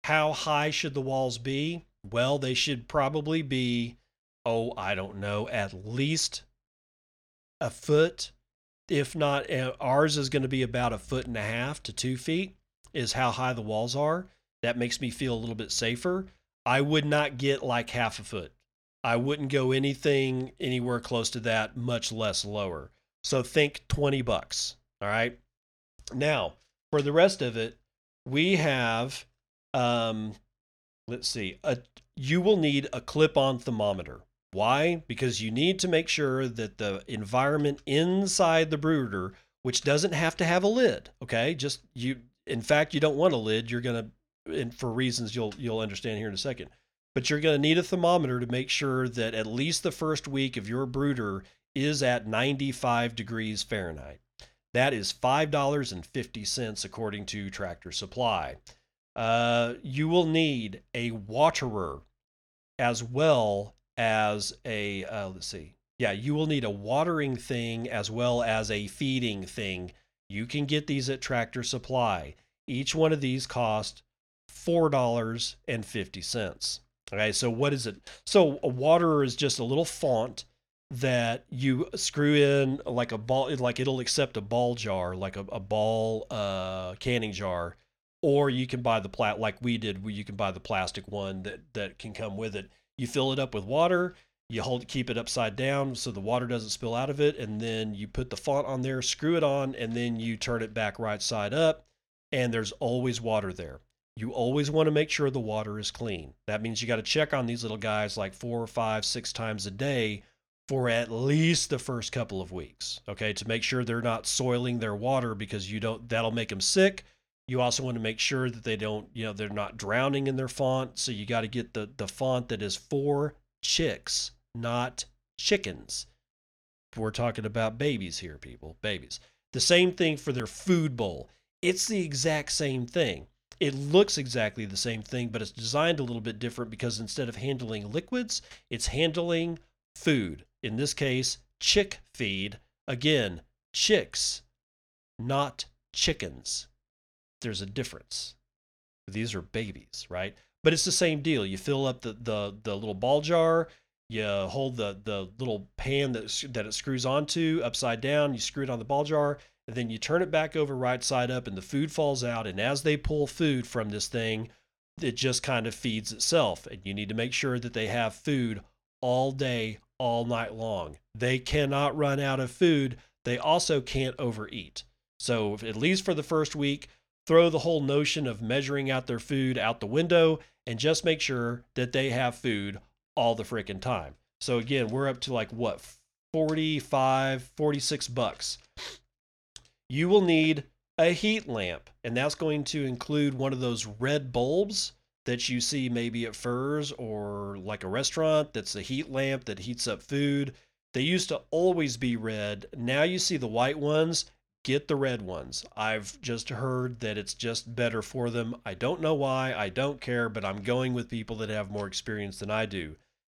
How high should the walls be? Well, they should probably be, oh, I don't know, at least a foot. If not, uh, ours is going to be about a foot and a half to two feet, is how high the walls are. That makes me feel a little bit safer. I would not get like half a foot. I wouldn't go anything anywhere close to that, much less lower. So think 20 bucks. All right. Now, for the rest of it, we have um let's see. A you will need a clip-on thermometer. Why? Because you need to make sure that the environment inside the brooder, which doesn't have to have a lid, okay? Just you in fact, you don't want a lid. You're going to and for reasons you'll you'll understand here in a second but you're going to need a thermometer to make sure that at least the first week of your brooder is at 95 degrees Fahrenheit. That is $5.50 according to Tractor Supply. Uh, you will need a waterer as well as a, uh, let's see, yeah, you will need a watering thing as well as a feeding thing. You can get these at Tractor Supply. Each one of these cost $4.50. Okay, so what is it? So a waterer is just a little font that you screw in like a ball, like it'll accept a ball jar, like a, a ball uh, canning jar, or you can buy the plat like we did, where you can buy the plastic one that that can come with it. You fill it up with water, you hold keep it upside down so the water doesn't spill out of it, and then you put the font on there, screw it on, and then you turn it back right side up, and there's always water there you always want to make sure the water is clean. That means you got to check on these little guys like four or five, six times a day for at least the first couple of weeks. Okay, to make sure they're not soiling their water because you don't that'll make them sick. You also want to make sure that they don't, you know, they're not drowning in their font. So you got to get the the font that is for chicks, not chickens. We're talking about babies here, people, babies. The same thing for their food bowl. It's the exact same thing it looks exactly the same thing, but it's designed a little bit different because instead of handling liquids, it's handling food. In this case, chick feed. Again, chicks, not chickens. There's a difference. These are babies, right? But it's the same deal. You fill up the the, the little ball jar, you hold the the little pan that that it screws onto upside down, you screw it on the ball jar, then you turn it back over right side up and the food falls out and as they pull food from this thing, it just kind of feeds itself. And you need to make sure that they have food all day, all night long. They cannot run out of food. They also can't overeat. So, at least for the first week, throw the whole notion of measuring out their food out the window and just make sure that they have food all the freaking time. So, again, we're up to like what, 45, 46 bucks. You will need a heat lamp, and that's going to include one of those red bulbs that you see maybe at Furr's or like a restaurant that's a heat lamp that heats up food. They used to always be red. Now you see the white ones. Get the red ones. I've just heard that it's just better for them. I don't know why. I don't care, but I'm going with people that have more experience than I do.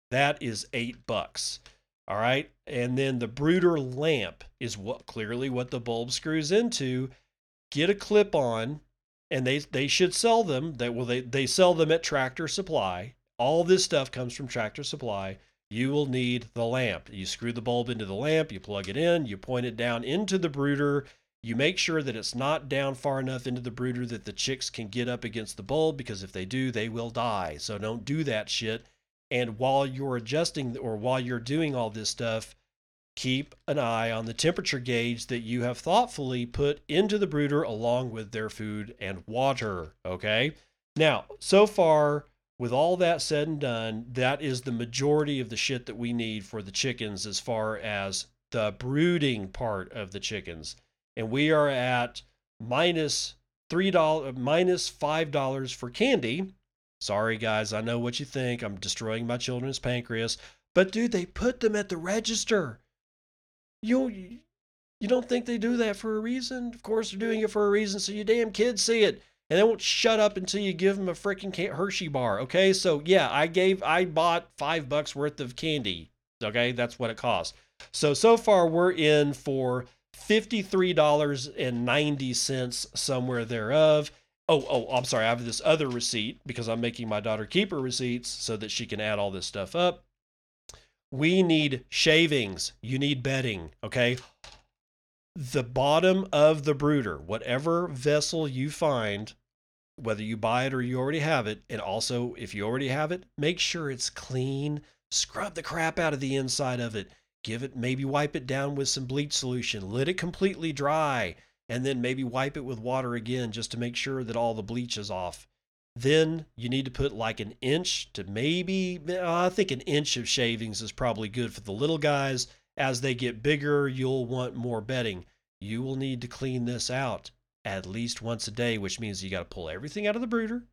That is eight bucks. All right. And then the brooder lamp is what clearly what the bulb screws into. Get a clip on, and they they should sell them. They well they, they sell them at Tractor Supply. All this stuff comes from Tractor Supply. You will need the lamp. You screw the bulb into the lamp, you plug it in, you point it down into the brooder. You make sure that it's not down far enough into the brooder that the chicks can get up against the bulb because if they do, they will die. So don't do that shit. And while you're adjusting or while you're doing all this stuff, keep an eye on the temperature gauge that you have thoughtfully put into the brooder along with their food and water. Okay. Now, so far, with all that said and done, that is the majority of the shit that we need for the chickens as far as the brooding part of the chickens. And we are at minus three dollars minus five dollars for candy. Sorry guys, I know what you think. I'm destroying my children's pancreas. But dude, they put them at the register. You you don't think they do that for a reason? Of course they're doing it for a reason so you damn kids see it. And they won't shut up until you give them a freaking Hershey bar. Okay, so yeah, I gave, I bought five bucks worth of candy. Okay, that's what it costs. So so far we're in for fifty-three dollars and ninety cents somewhere thereof. Oh, oh, I'm sorry. I have this other receipt because I'm making my daughter keep her receipts so that she can add all this stuff up. We need shavings. You need bedding. Okay. The bottom of the brooder, whatever vessel you find, whether you buy it or you already have it, and also if you already have it, make sure it's clean. Scrub the crap out of the inside of it. Give it, maybe wipe it down with some bleach solution. Let it completely dry, and then maybe wipe it with water again just to make sure that all the bleach is off. Then you need to put like an inch to maybe, uh, I think an inch of shavings is probably good for the little guys. As they get bigger, you'll want more bedding. You will need to clean this out at least once a day, which means you got to pull everything out of the brooder,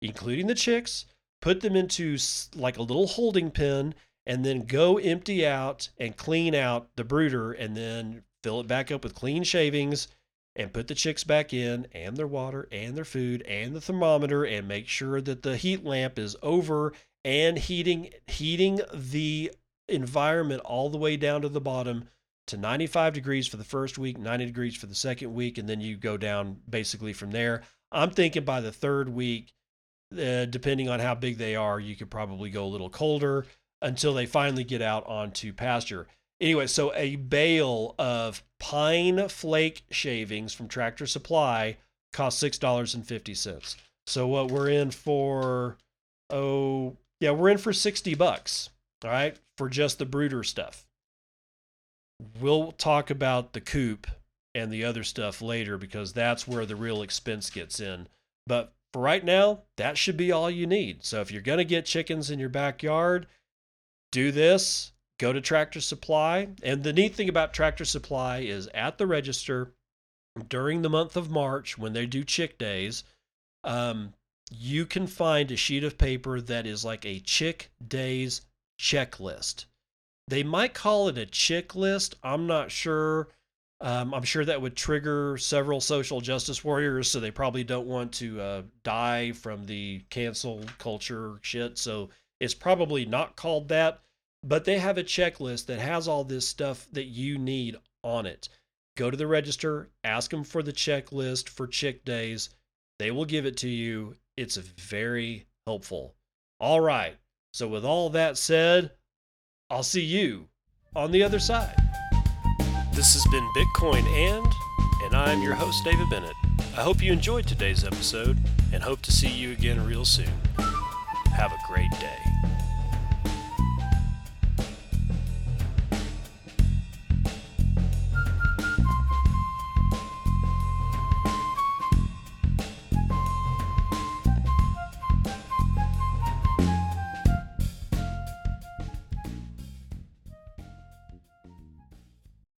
including the chicks, put them into like a little holding pen, and then go empty out and clean out the brooder, and then fill it back up with clean shavings and put the chicks back in and their water and their food and the thermometer and make sure that the heat lamp is over and heating heating the environment all the way down to the bottom to 95 degrees for the first week, 90 degrees for the second week, and then you go down basically from there. I'm thinking by the third week, uh, depending on how big they are, you could probably go a little colder until they finally get out onto pasture. Anyway, so a bale of pine flake shavings from Tractor Supply costs six dollars and fifty cents. So what we're in for? Oh, yeah, we're in for sixty bucks. All right, for just the brooder stuff. We'll talk about the coop and the other stuff later because that's where the real expense gets in. But for right now, that should be all you need. So if you're going to get chickens in your backyard, do this, go to Tractor Supply. And the neat thing about Tractor Supply is at the register during the month of March when they do chick days, um, you can find a sheet of paper that is like a chick days checklist. They might call it a chick list. I'm not sure. Um, I'm sure that would trigger several social justice warriors, so they probably don't want to uh, die from the cancel culture shit. So it's probably not called that, but they have a checklist that has all this stuff that you need on it. Go to the register, ask them for the checklist for Chick Days. They will give it to you. It's very helpful. All right. So, with all that said, I'll see you on the other side. This has been Bitcoin and, and I'm your host, David Bennett. I hope you enjoyed today's episode and hope to see you again real soon. Have a great day.